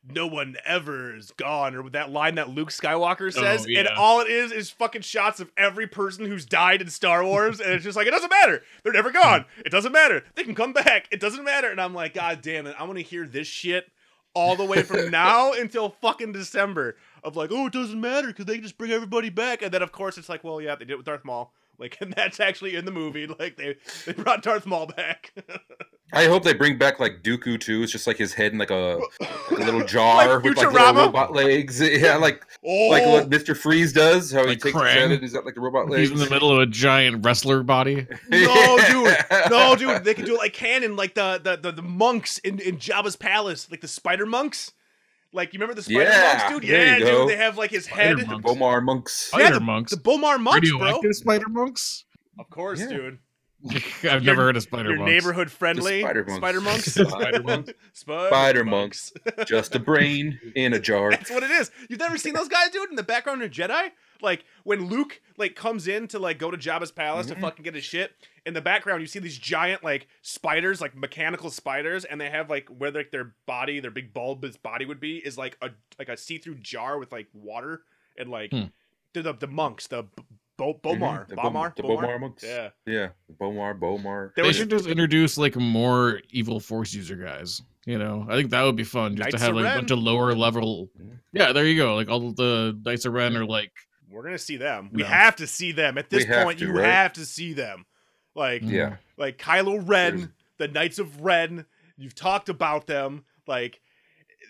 no one ever is gone, or with that line that Luke Skywalker says, and yeah. all it is is fucking shots of every person who's died in Star Wars, and it's just like it doesn't matter, they're never gone, it doesn't matter, they can come back, it doesn't matter, and I'm like, God damn it, I want to hear this shit all the way from *laughs* now until fucking December of like, oh, it doesn't matter because they can just bring everybody back, and then of course it's like, well, yeah, they did it with Darth Maul. Like, *laughs* and that's actually in the movie. Like, they they brought Darth Maul back. *laughs* I hope they bring back like Dooku too. It's just like his head in like a, like a little *laughs* jar Like with like little robot legs. Yeah, like Oh, like what oh. Mr. Freeze does. How he Like takes his Krang. head and he's got like the robot legs. He's in the middle of a giant wrestler body. no, dude, no, dude. They could do it like canon, like the the the, the monks in in Jabba's palace, like the spider monks. Like you remember the spider Yeah, monks, dude? Yeah, dude. go. They have like his head. Spider monks. Bomar monks. Spider the- monks. The Bomar monks, bro. Spider monks? Of course, Yeah. dude. *laughs* I've never heard of spider Your monks. neighborhood friendly spider monks. spider *laughs* monks. Spider monks. *laughs* Spider, Spider monks. Just a brain in a jar. That's what it is. You've never seen those guys, dude, in the background of Jedi? Like when Luke like comes in to like go to Jabba's palace Mhm. to fucking get his shit. In the background, you see these giant like spiders, like mechanical spiders, and they have like where like their body, their big bulbous body would be, is like a like a see through jar with like water and like Hmm. they're the the monks, the B- Bo- Bomar, Mhm, the Bom- Bomar, the Bomar monks. Yeah, Yeah, Bomar, Bomar. there They was should just introduce like more evil force user guys. You know, I think that would be fun just Knights to have of like a bunch of lower level. Yeah, there you go. Like all the Knights of Ren are like we're gonna see them. We have to see them at this We have point. to, you right? have to see them. Like Yeah. like Kylo Ren, There's- the Knights of Ren. You've talked about them. Like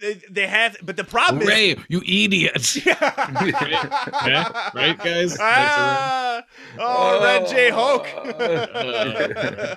they, they have, but the problem is. Rey, you idiot. *laughs* yeah, right, guys? Ah, oh, Red J Hulk. Uh.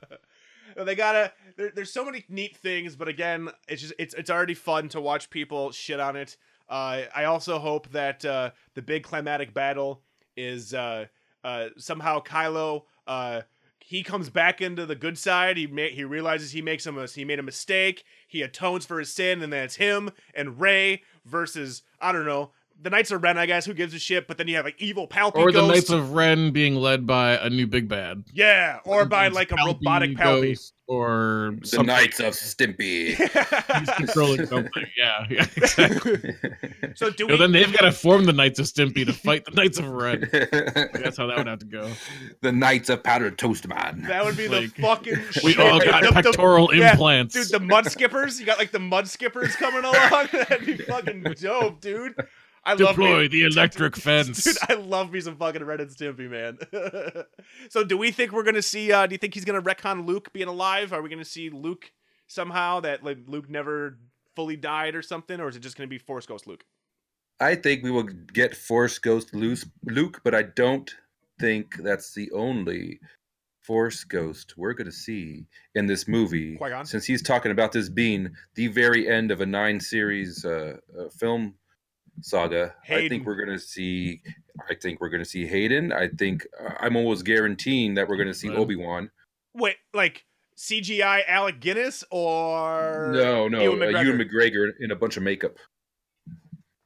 *laughs* *laughs* They gotta. There, there's so many neat things, but again, it's just it's it's already fun to watch people shit on it. Uh, I also hope that uh, the big climatic battle is uh, uh, somehow Kylo. Uh, he comes back into the good side. He ma- he realizes he makes a he made a mistake. He atones for his sin, and then it's him and Rey versus I don't know the Knights of Ren. I guess who gives a shit? But then you have like evil Palpy Or the Ghost. Knights of Ren being led by a new big bad. yeah, or by like a Palpy robotic Palpy. Ghost Or The something. Knights of Stimpy. He's controlling something. Yeah, yeah, exactly. *laughs* so do No, we? then they've got to form the Knights of Stimpy to fight the Knights of Ren. That's how that would have to go. *laughs* the Knights of Powdered Toast Man. that would be like- the fucking. *laughs* We shit. all got The- the- pectoral yeah, implants. Dude, the mud skippers. You got like the mud skippers coming along. That'd be fucking dope, dude. I love Deploy me- the electric *laughs* fence. Dude, I love me some fucking Ren and Stimpy, man. *laughs* so, do we think we're gonna see? uh Do you think he's gonna retcon Luke being alive? Are we gonna see Luke somehow that like Luke never fully died or something, or is it just gonna be Force Ghost Luke? I think we will get Force Ghost loose, Luke, but I don't think that's the only Force Ghost we're going to see in this movie. Qui-Gon? Since he's talking about this being the very end of a nine series uh, uh, film saga, I think we're going to see. I think we're going to see Hayden. I think uh, I'm almost guaranteeing that we're going to see. Obi Wan. Wait, like CGI Alec Guinness or No, no, Ewan uh, Ewan McGregor in a bunch of makeup.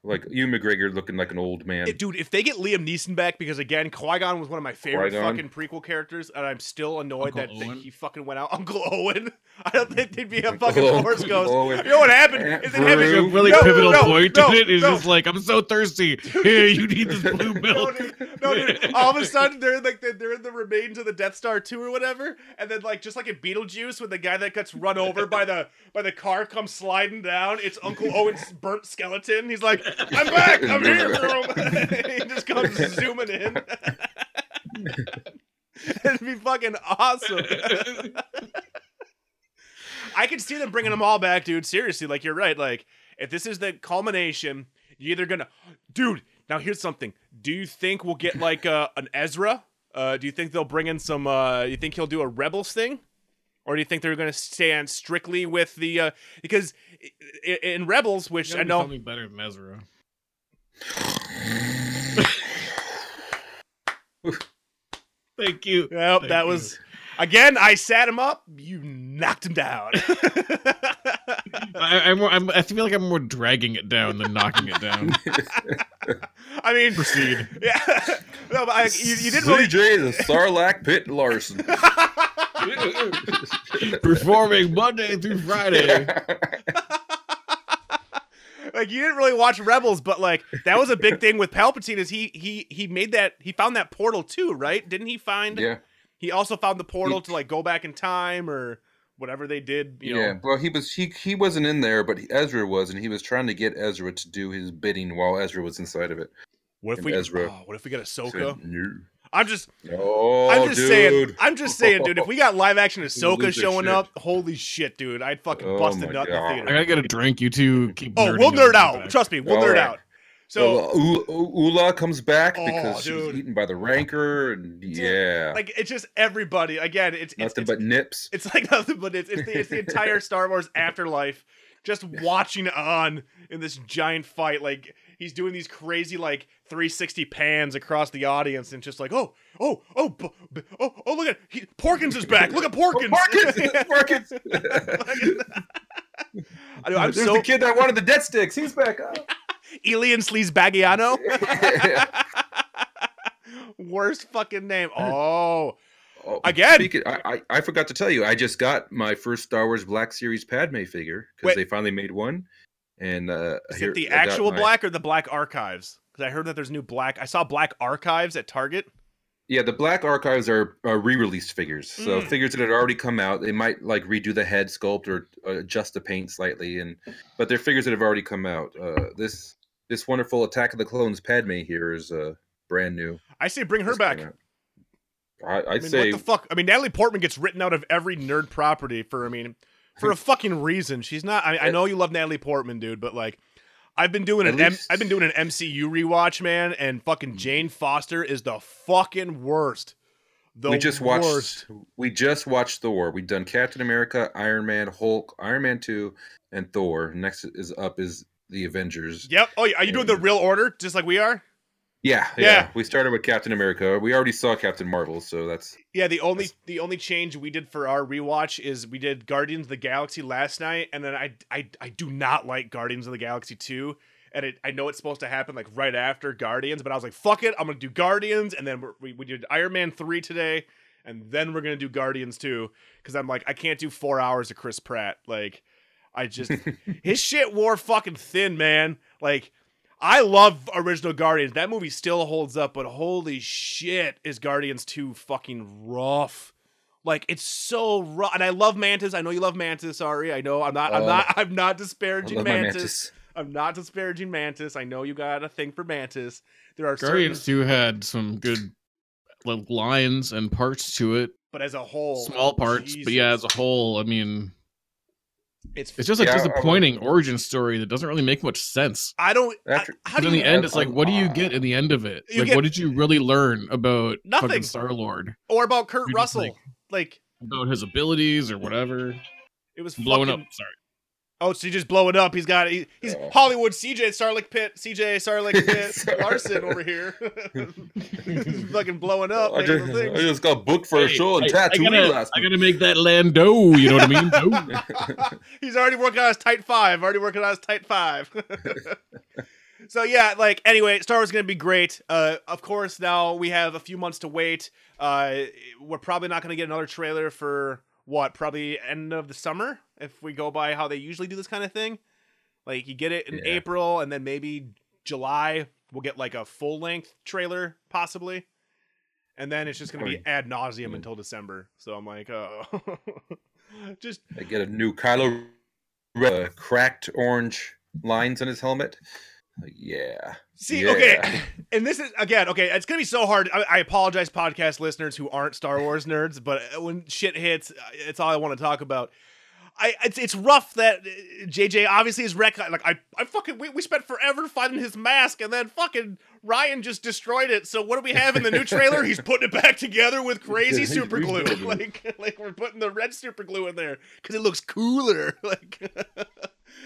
Like Ewan McGregor looking like an old man. Dude, if they get Liam Neeson back, because again, Qui Gon was one of my favorite Qui-Gon? fucking prequel characters, and I'm still annoyed Uncle that, that he fucking went out. *laughs* Uncle Owen. I don't think they'd be a fucking Force Owen. Ghost. Owen. You know what happened? Aunt Is it him? There's a really No, pivotal no, point no, in it. It's no. just like, I'm so thirsty. *laughs* Here, you need this blue No, milk. dude, no, dude. *laughs* All of a sudden, they're like they're, they're in the remains of the Death Star two or whatever, and then like just like in Beetlejuice, when the guy that gets run over by the by the car comes sliding down, it's Uncle Owen's burnt skeleton. He's like, *laughs* "I'm back, I'm here, bro." *laughs* he just comes zooming in. *laughs* It'd be fucking awesome. I could see them bringing them all back, dude. Seriously, like you're right. Like if this is the culmination, you're either gonna, dude. Now here's something. Do you think we'll get like uh, an Ezra? Uh, do you think they'll bring in some? Uh, you think he'll do a Rebels thing, or do you think they're gonna stand strictly with the? Uh, because i- i- in Rebels, which I Gotta be know, something better than Ezra. *laughs* Thank you. Yep, Thank that you. was again. I sat him up. You knocked him down. *laughs* *laughs* I, I'm, more- I'm, I feel like I'm more dragging it down than knocking it down. I mean, Proceed. Yeah, no, but I, you, you didn't really. CJ the Sarlacc Pit Larson. *laughs* Performing Monday through Friday. *laughs* like you didn't really watch Rebels, but like that was a big thing with Palpatine. Is he he he made that he found that portal too, right? Didn't he find? yeah, He also found the portal to like go back in time or whatever they did. You yeah. know. Well, he was he he wasn't in there, but Ezra was, and he was trying to get Ezra to do his bidding while Ezra was inside of it. What if And we? Ezra oh, what if we get Said, Ahsoka? "No." I'm just Oh, I'm just dude. saying I'm just saying, dude, if we got live action *laughs* Ahsoka lose showing shit. up, holy shit, dude. I'd fucking Oh bust a my nut in the theater. I gotta get a drink. You two keep. Oh, we'll nerd out. back. Trust me, we'll All nerd right. out. So So uh, U- U- Oola comes back Oh, because she was dude. eaten by the rancor, and yeah, like it's just everybody. Again, it's it's, nothing it's but nips. It's like *laughs* nothing but it's, it's, the, it's the entire *laughs* Star Wars afterlife just watching on in this giant fight. Like he's doing these crazy like 360 pans across the audience and just like, oh, oh, oh, b- b- oh, oh, look at he, Porkins is back. Look at Porkins. Porkins! *laughs* Porkins! I know, I'm There's so the kid that wanted the death sticks. He's back. *laughs* Elan Sleazebaggano. *laughs* Worst fucking name. Oh. oh, Oh, Again? speaking- I, I I forgot to tell you. I just got my first Star Wars Black Series Padme figure because they finally made one. And uh, is here- it the actual my- black or the black archives? Because I heard that there's new black. I saw black archives at Target. Yeah, the Black Archives are, are re-released figures. So Mm. figures that had already come out, they might like redo the head sculpt or uh, adjust the paint slightly, and but they're figures that have already come out. Uh, this this wonderful Attack of the Clones Padme here is uh, brand new. I say bring her back. I, I'd I mean, say what the fuck? I mean, Natalie Portman gets written out of every nerd property for, I mean, for a fucking reason. She's not. I, I know you love Natalie Portman, dude, but like, I've been doing At an least- I've been doing an MCU rewatch, man, and fucking mm. Jane Foster is the fucking worst. The we just watched worst. we just watched Thor. We've done Captain America, Iron Man, Hulk, Iron Man two, and Thor. Next is up is the Avengers. Yep. Oh, are you doing the real order, just like we are? Yeah, Yeah. yeah. We started with Captain America. We already saw Captain Marvel, so that's Yeah, the only the only change we did for our rewatch is we did Guardians of the Galaxy last night, and then I I, I do not like Guardians of the Galaxy two, and it, I know it's supposed to happen like right after Guardians, but I was like, fuck it, I'm gonna do Guardians, and then we're, we we did Iron Man three today, and then we're gonna do Guardians two, because I'm like I can't do four hours of Chris Pratt, like I just *laughs* his shit wore fucking thin, man, like. I love original Guardians. That movie still holds up, but holy shit, is Guardians 2 fucking rough. Like it's so rough. And I love Mantis. I know you love Mantis, sorry. I know I'm not I'm Oh. not I'm not I disparaging love my Mantis. Mantis. I'm not disparaging Mantis. I know you got a thing for Mantis. There are Guardians certain, 2 had some good like, lines and parts to it, but as a whole, small parts, but yeah, as a whole, I mean, it's it's just a Yeah, I- I disappointing origin story that doesn't really make much sense. I don't I- how But do in you the end, it's like, what do you get in the end of it? Like, get- what did you really learn about Nothing. Star Lord? or about Kurt You're just Russell? Like, About his abilities or whatever? it was Blowing fucking, up. Sorry. Oh, so you just blow it up. He's got he, he's Oh. Hollywood CJ Sarlacc Pit, CJ Sarlacc *laughs* Pit Larson over here. He's *laughs* fucking blowing up. I just, I just got booked for a show in I, I Tatooine gotta, last I gotta make that Lando. You know what I mean? *laughs* No. He's already working on his tight five. Already working on his tight five. so yeah, like anyway, Star Wars is gonna be great. Uh, of course, now we have a few months to wait. Uh, we're probably not gonna get another trailer for what? Probably end of the summer if we go by how they usually do this kind of thing. Like you get it in Yeah. April, and then maybe July we'll get like a full length trailer possibly. And then it's just gonna be ad nauseum Yeah. until December. So I'm like, oh, *laughs* just I get a new Kylo Ren, uh, cracked orange lines on his helmet. Uh, Yeah. See, Yeah. okay, *laughs* and this is again, okay. It's gonna be so hard. I, I apologize, podcast listeners who aren't Star Wars *laughs* nerds, but when shit hits, uh, it's all I want to talk about. I it's, it's rough that uh, JJ obviously is wreck. Like I, I fucking we, we spent forever finding his mask, and then fucking Ryan just destroyed it. So what do we have in the new trailer? He's *laughs* putting it back together with crazy super glue. Like like we're putting the red super glue in there because it looks cooler. Like.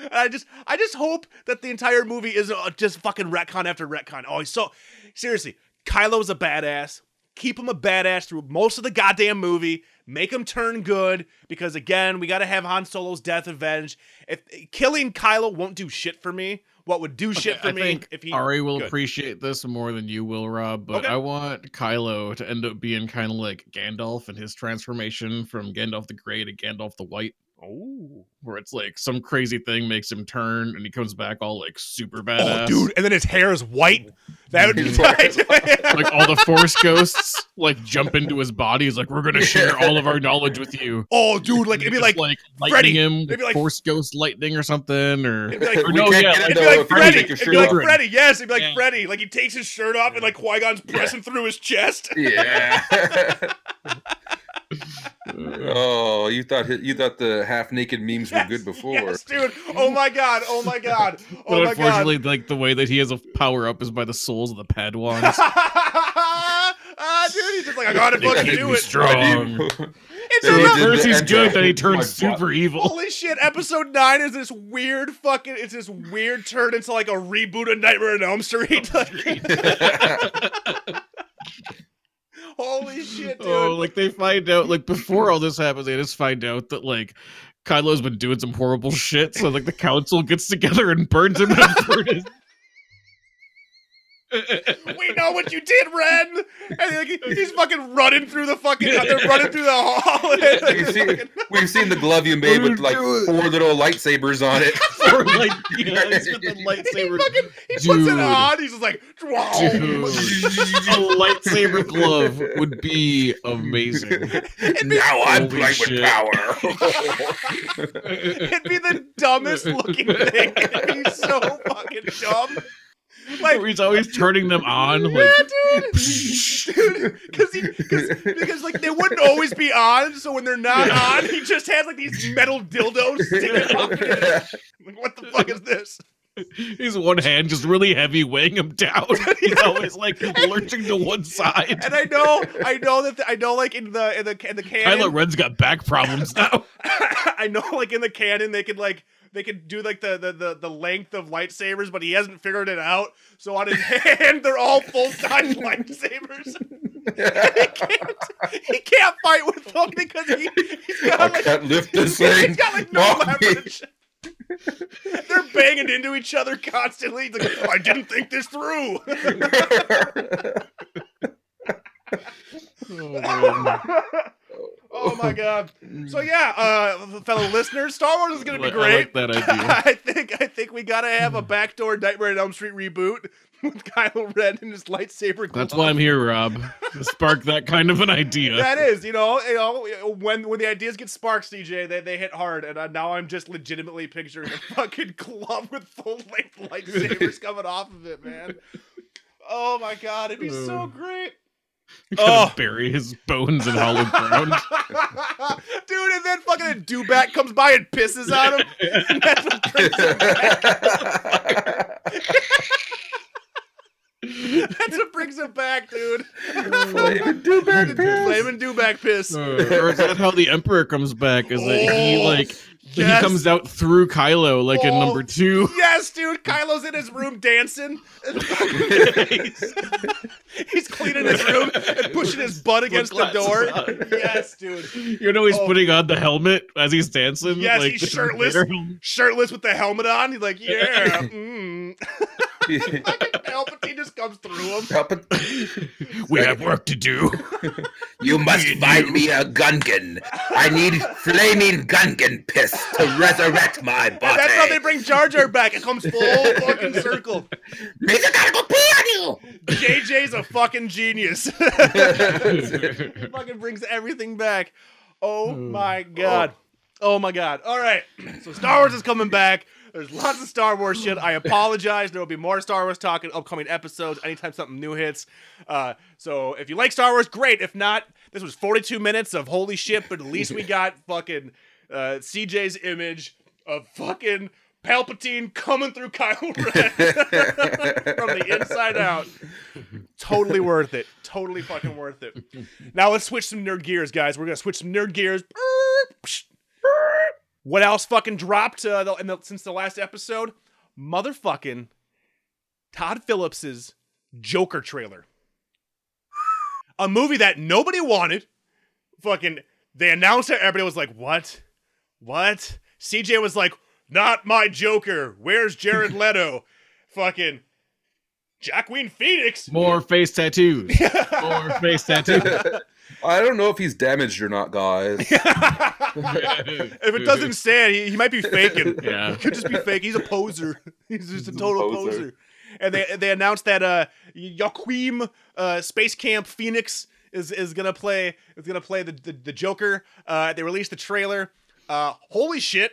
And I just, I just hope that the entire movie is uh, just fucking retcon after retcon. Oh, he's so seriously. Kylo's a badass. Keep him a badass through most of the goddamn movie. Make him turn good because again, we got to have Han Solo's death avenged. If killing Kylo won't do shit for me, what would do shit for I me think if he Ari will good. appreciate this more than you will, Rob. But Okay. I want Kylo to end up being kind of like Gandalf and his transformation from Gandalf the Grey to Gandalf the White. Oh. where it's like some crazy thing makes him turn and he comes back all like super Oh, badass. dude, and then his hair is white. That would be His *laughs* tight. *laughs* Like all the force ghosts like jump into his body. He's like, we're gonna share all of our knowledge with you. *laughs* oh, dude, like it'd be like, like lightning Freddy. him, It'd be like- force ghost lightning or something, or, it'd be like, or no, yeah, like, it'd be like if Freddy. It'd be like off. Freddy. Yes, it'd be like Yeah. Freddy. Like he takes his shirt off and like Qui Gon's pressing through his chest. Yeah. *laughs* oh, you thought you thought the half naked memes were good before. Yes, dude. Oh my god. Oh my god. but *laughs* Oh my god. unfortunately, like the way that he has a power up is by the souls of the Padawans. *laughs* ah, dude, he's just like, I gotta They fucking keep do it. strong. It's They a- did first he's good, drop. then he My turns super evil. Holy shit! Episode nine is this weird fucking. It's this weird turn into like a reboot of Nightmare on Elm Street. Holy shit, oh, dude! Oh, like they find out, like before all this happens, they just find out that like Kylo's been doing some horrible shit. So like the council gets together and burns him in a furnace. We know what you did, Ren. And like, he's fucking running through the fucking. They're running through the hall. *laughs* Like, We've seen, fucking- we've seen the glove you made with like four little lightsabers on it. *laughs* or like, yeah, he's got *laughs* he fucking he puts Dude. it on. He's just like, wow. Dude, a lightsaber glove would be amazing. now I'm Holy playing shit. with power. It'd be the dumbest looking thing. It'd be so fucking dumb. *laughs* Like, He's always turning them on. Like, yeah, dude. *laughs* *laughs* dude, because because like they wouldn't always be on. So when they're not on, he just has like these metal dildos sticking up. Like, what the fuck is this? his one hand just really heavy, weighing him down. He's always like lurching to one side. And I know, I know that the, I know, like in the in the in the Kylo canon, Ren's got back problems now. I know, like in the canon, they could like they could do like the, the the the length of lightsabers, but he hasn't figured it out. So on his *laughs* hand, they're all full size *laughs* lightsabers. he can't he can't fight with them because he he's got I like can't lift this he's thing. got like no *laughs* Mommy. leverage. They're banging into each other constantly. He's like, I didn't think this through. oh my *laughs* god. So yeah, uh, fellow listeners, Star Wars is gonna be great. I great. like that *laughs* idea. I think I think we gotta have a backdoor Nightmare on Elm Street reboot *laughs* with Kylo Ren and his lightsaber. Club. That's why I'm here, Rob. To spark that kind of an idea. That is, you know, you know, when when the ideas get sparked, CJ, they, they hit hard, and uh, now I'm just legitimately picturing a fucking club with full length lightsabers coming off of it, man. Oh my god, it'd be so great, Gotta *laughs* Oh. bury his bones in hollow ground. *laughs* dude. And then fucking Dewback comes by and pisses on him. *laughs* That's what brings him back. That's what brings him back, dude. Flaming Dewback piss. Flaming Dewback piss. Uh, or is that how the Emperor comes back? Is that he Oh, like yes. he comes out through Kylo like in Oh. number two? Yes, dude. Kylo's in his room dancing. he's, he's cleaning his room and pushing his butt against the door. *laughs* Yes, dude. You know he's Oh. putting on the helmet as he's dancing. Yes, like he's shirtless. Shirtless with the helmet on. He's like, yeah. *laughs* Mm. *laughs* Palpatine just comes through him. Palpat- *laughs* We have work to do. *laughs* you must find me a Gungan. I need flaming Gungan piss to resurrect my body. And that's how they bring Jar Jar back. It comes full *laughs* fucking circle. Mason gotta go pee on you. JJ's a fucking genius. He fucking brings everything back. Oh hmm. my god. Oh my god. All right. So Star Wars is coming back. There's lots of Star Wars shit. I apologize. There will be more Star Wars talk in upcoming episodes anytime something new hits. Uh, so if you like Star Wars, great. If not, this was 42 minutes of holy shit, but at least we got fucking uh, CJ's image of fucking Palpatine coming through Kylo Ren *laughs* from the inside out. Totally worth it. Totally fucking worth it. Now let's switch some nerd gears, guys. We're gonna switch some nerd gears. What else fucking dropped uh, the, the, since the last episode? Motherfucking Todd Phillips's Joker trailer. A movie that nobody wanted. Fucking, they announced it. Everybody was like, "What? What?" CJ was like, "Not my Joker. Where's Jared *laughs* Leto?" Fucking Jacqueline Phoenix. More face tattoos. *laughs* More face tattoos. I don't know if he's damaged or not, guys. *laughs* if it doesn't stand, he, he might be faking. *laughs* Yeah. He could just be fake. He's a poser. *laughs* He's just a total poser. poser. And they they announced that uh Joaquin uh Space Camp Phoenix is is gonna play is gonna play the the, the Joker. Uh they released the trailer. Uh holy shit.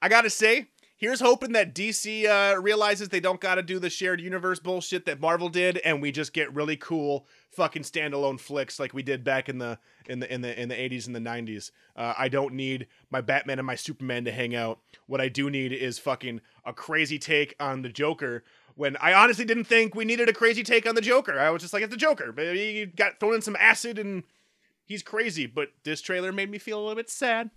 I gotta say, here's hoping that DC uh realizes they don't gotta do the shared universe bullshit that Marvel did, and we just get really cool fucking standalone flicks like we did back in the in the in the in the 80s and the 90s. Uh, I don't need my Batman and my Superman to hang out. What I do need is fucking a crazy take on the Joker. When I honestly didn't think we needed a crazy take on the Joker, I was just like, it's the Joker. But he got thrown in some acid and he's crazy. But this trailer made me feel a little bit sad.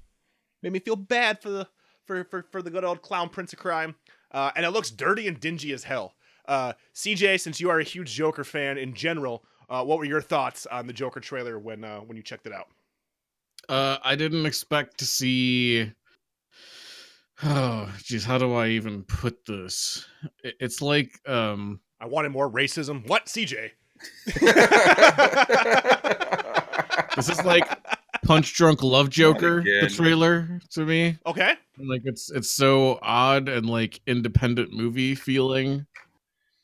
Made me feel bad for the for for, for the good old clown prince of crime. Uh, and it looks dirty and dingy as hell. Uh, CJ, since you are a huge Joker fan in general, uh, what were your thoughts on the Joker trailer when uh, when you checked it out? Uh, I didn't expect to see. *sighs* Oh, jeez, how do I even put this? It's like, um, I wanted more racism. What, CJ? *laughs* this is like Punch Drunk Love Joker, the trailer to me. Okay. Like it's it's so odd and like independent movie feeling,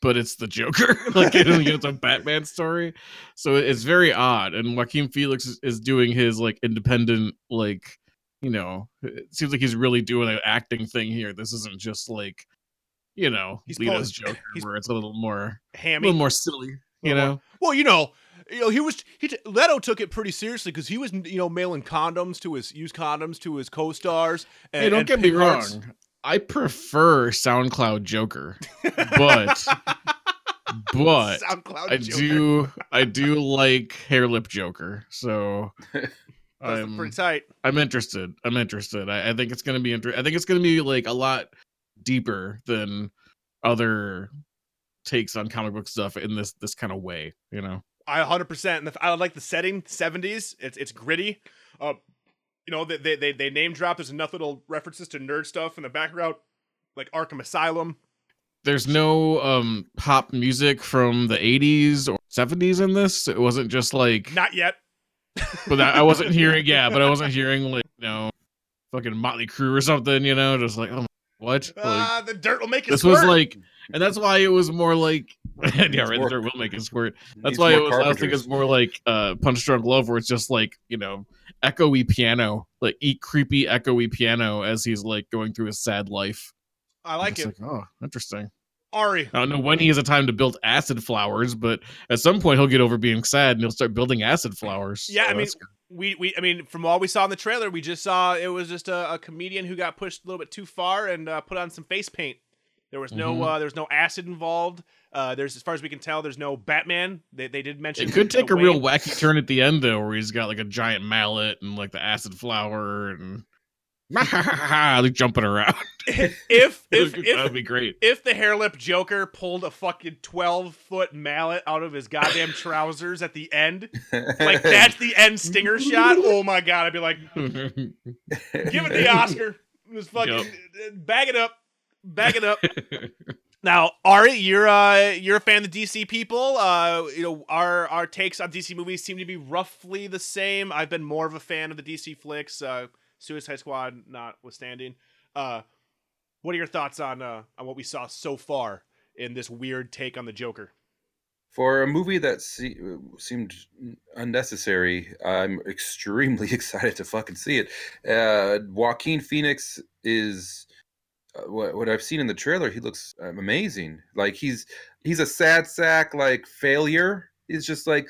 but it's the Joker. *laughs* like you know, it's a Batman story, so it's very odd. And Joaquin Felix is, is doing his like independent like you know it seems like he's really doing an acting thing here. This isn't just like you know He's Leto's pulling- *laughs* Joker he's- where it's a little more hammy, a little more silly. You Little know, Well, you know, you know, he was he t- Leto took it pretty seriously because he was you know mailing condoms to his used condoms to his co-stars. And, hey, don't get me wrong. I prefer SoundCloud Joker, but *laughs* but SoundCloud I Joker. do I do like hair lip Joker, so *laughs* I'm pretty tight. I'm interested. I'm interested. I, I think it's gonna be inter- I think it's gonna be like a lot deeper than other takes on comic book stuff in this this kind of way. You know, I 100%. I like the setting, 70s. It's it's gritty. Uh, you know, they, they they they name drop. There's enough little references to nerd stuff in the background, like Arkham Asylum. there's no um pop music from the 80s or 70s in this. It wasn't just like, Not yet. but I I wasn't *laughs* hearing. Yeah, but I wasn't hearing like you know, fucking Motley Crue or something. You know, just like oh, what? Like, Ah, the dirt will make it this was like and that's why it was more like *laughs* *laughs* yeah right more- the dirt will make it squirt that's why it more was i was thinking it's more like uh punch drunk love where it's just like you know echoey piano like eat creepy echoey piano as he's like going through his sad life I like it. like oh interesting Ari, i don't know when he has a time to build acid flowers but at some point he'll get over being sad and he'll start building acid flowers Yeah, I mean, good. we we I mean, from all we saw in the trailer, we just saw it was just a, a comedian who got pushed a little bit too far and uh, put on some face paint. There was no Mhm. uh, there's no acid involved. Uh, there's as far as we can tell, there's no Batman. They they did mention it could take a Wayne. real wacky turn at the end though where he's got like a giant mallet and like the acid flower and *laughs* like jumping around *laughs* if if that would be great. if the hair lip Joker pulled a fucking twelve foot mallet out of his goddamn trousers at the end, like that's the end stinger shot. *laughs* Oh my god, I'd be like, give it the Oscar. Just fucking Yup. bag it up, bag it up. *laughs* Now, Ari, you're uh you're a fan of the DC people. Uh, you know our our takes on DC movies seem to be roughly the same. I've been more of a fan of the DC flicks, uh, Suicide Squad notwithstanding. Uh, what are your thoughts on uh on what we saw so far in this weird take on the Joker? For a movie that se- seemed unnecessary, I'm *laughs* extremely *laughs* excited to fucking see it. Uh, Joaquin Phoenix is what, what I've seen in the trailer. He looks um, amazing. Like he's he's a sad sack like failure. He's just like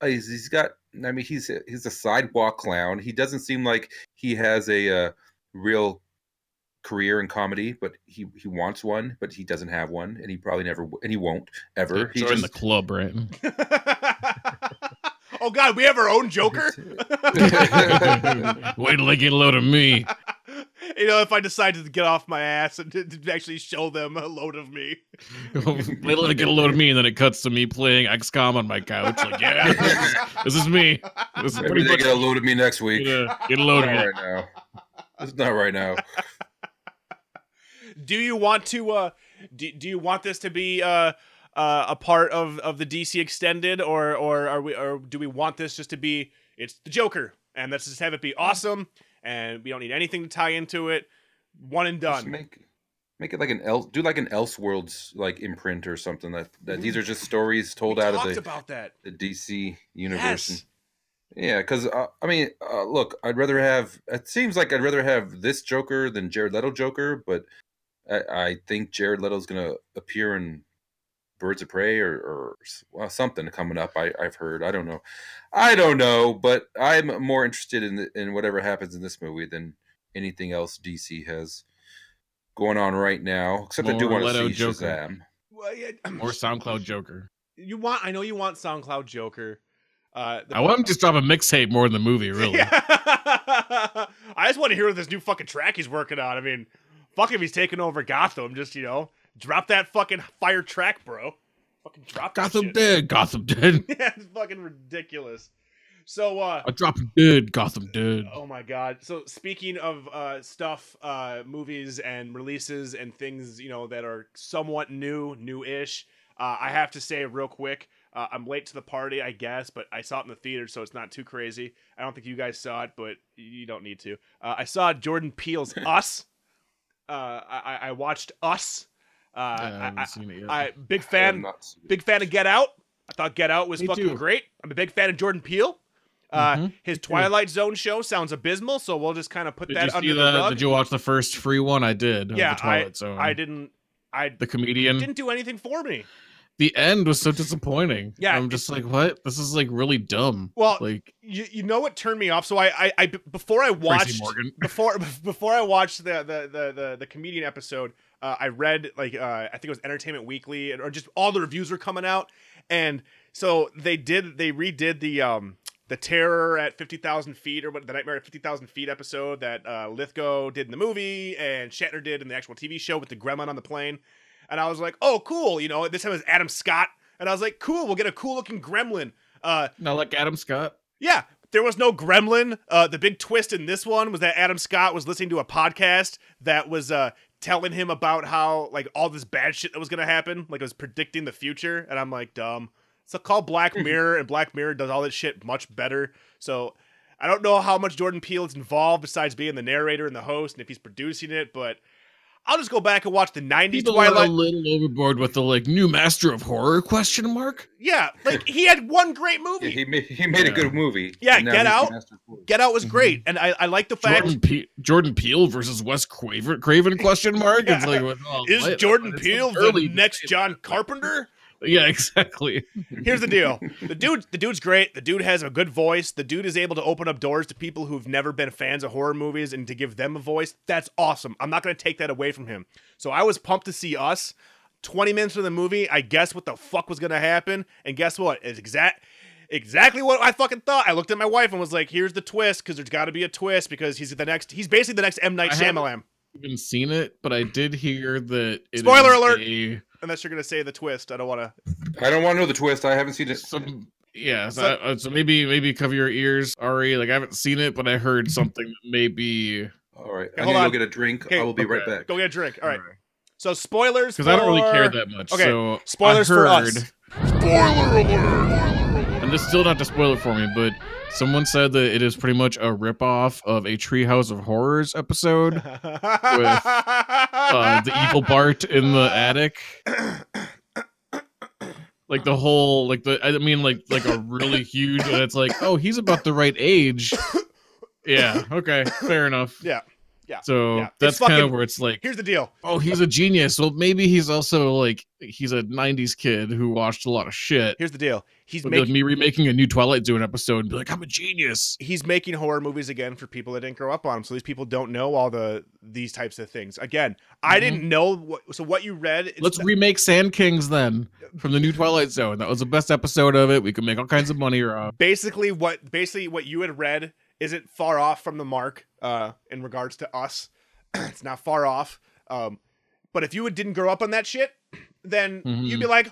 uh, he's, he's got. I mean, he's he's a sidewalk clown. He doesn't seem like he has a uh, real career in comedy, but he he wants one, but he doesn't have one, and he probably never and he won't ever. He Join just the club, right? *laughs* oh God, we have our own Joker. *laughs* *laughs* Wait till they get a load of me. You know, if I decided to get off my ass and to, to actually show them a load of me. Wait *laughs* till they get a load of me, and then it cuts to me playing XCOM on my couch. Like, yeah, this is, this is me. This is Maybe pretty they much get a load of me next week. yeah, get a load of me. right now. It's not right now. *laughs* Do you want to? uh do, do you want this to be uh, uh, a part of, of the DC extended, or or are we or do we want this just to be it's the Joker, and let's just have it be awesome, and we don't need anything to tie into it. One and Just done. make make it like an else do like an Elseworlds like imprint or something that that these are just stories told we out of the, about that. the DC universe. Yes. And- yeah, because uh, I mean, uh, look, I'd rather have. It seems like I'd rather have this Joker than Jared Leto Joker, but I, I think Jared Leto's gonna appear in Birds of Prey or, or well, something coming up. I, I've heard. I don't know. I don't know, but I'm more interested in the, in whatever happens in this movie than anything else DC has going on right now. Except I do More want to see Joker. Shazam. Well, yeah, Or SoundCloud *laughs* Joker. you want? I know you want SoundCloud Joker. Uh, the- I want him *laughs* to just drop a mixtape more than the movie, really. Yeah. *laughs* I just want to hear this new fucking track he's working on. I mean, fuck if he's taking over Gotham. Just you know, drop that fucking fire track, bro. Fucking drop that Gotham dead, Gotham dead. *laughs* yeah, it's fucking ridiculous. So, uh, I drop him dead, Gotham dead. oh my god. So speaking of uh, stuff, uh, movies and releases and things, you know, that are somewhat new, new-ish. Uh, I have to say real quick, uh, I'm late to the party, I guess, but I saw it in the theater, so it's not too crazy. I don't think you guys saw it, but you don't need to. Uh, I saw Jordan Peele's *laughs* Us. Uh, I, I watched Us. Uh, I I, haven't I, seen it yet. I big fan, not seen it. big fan of Get Out. I thought Get Out was Me fucking too. great. I'm a big fan of Jordan Peele. Uh, Mhm. His Twilight Zone show sounds abysmal, so we'll just kind of put did that you under see the rug. Did you watch the first free one? I did. yeah, the Twilight Zone. I didn't. I The comedian. didn't do anything for me. the end was so disappointing. Yeah, I'm just like, what? This is like really dumb. Well, like You, you know what turned me off? So I, I, I before I watched Morgan. *laughs* before before I watched the the the the, the comedian episode, uh, I read like uh, I think it was Entertainment Weekly or just all the reviews were coming out, and so they did they redid the um the terror at fifty thousand feet or what the nightmare at fifty thousand feet episode that uh, Lithgow did in the movie and Shatner did in the actual TV show with the gremlin on the plane, and I was like, oh cool, you know this time it was Adam Scott, and I was like, cool, we'll get a cool looking gremlin. Uh, not like Adam Scott. yeah, there was no gremlin. Uh, the big twist in this one was that Adam Scott was listening to a podcast that was uh, telling him about how like all this bad shit that was gonna happen, like it was predicting the future. And I'm like, dumb. So call Black hmm. Mirror, and Black Mirror does all this shit much better. So I don't know how much Jordan Peele is involved besides being the narrator and the host, and if he's producing it, but. I'll just go back and watch the '90s People are Twilight. a little overboard with the like new master of horror question mark. Yeah, like he had one great movie. Yeah, he made he made a good movie. Yeah, Get Out. Get Out was mm-hmm. great, and I, I like the fact Jordan, Pe- Jordan Peele versus Wes Craven, Craven question mark. It's like *laughs* oh, is what? Jordan It's Peele early the next *laughs* John. Carpenter? Yeah, *laughs* exactly. Here's the deal: the dude, the dude's great. The dude has a good voice. The dude is able to open up doors to people who've never been fans of horror movies and to give them a voice. That's awesome. I'm not going to take that away from him. So I was pumped to see us. 20 minutes into the movie, I guess what the fuck was going to happen, and guess what? It's exact. Exactly what I fucking thought. I looked at my wife and was like, "Here's the twist," because there's got to be a twist because he's the next. He's basically the next M Night I haven't- seen it, but I did hear that. Spoiler alert! a- Unless you're going to say the twist, I don't want to. I don't want to know the twist. I haven't seen it. some yeah so, So- uh, so maybe maybe cover your ears ari like i haven't seen it but i heard something that may be All right, Okay, I hold need to on. go get a drink. Okay, I will be right back. Go get a drink. All right. So spoilers because i don't really care that much Okay, so spoilers I for heard, us. and this is still not to spoil it for me but someone said that it is pretty much a rip-off of a treehouse of horrors episode *laughs* with uh, the evil bart in the attic. Like the whole like the i mean like like a really huge and it's like oh he's about the right age. *laughs* Yeah okay fair enough. Yeah, yeah, so yeah. That's kind of where it's like Here's the deal. oh he's a genius well maybe he's also like he's a 90s kid who watched a lot of shit Here's the deal. He's be like making me remaking a new twilight zone episode and be like i'm a genius he's making horror movies again for people that didn't grow up on them. So these people don't know all the these types of things. Again, I Mhm. didn't know what. So what you read. let's remake sand kings then from the new twilight zone that was the best episode of it we could make all kinds of money off basically what basically what you had read isn't far off from the mark uh, in regards to us. *clears throat* it's not far off. Um, but if you didn't grow up on that shit, *clears throat* then you'd be like,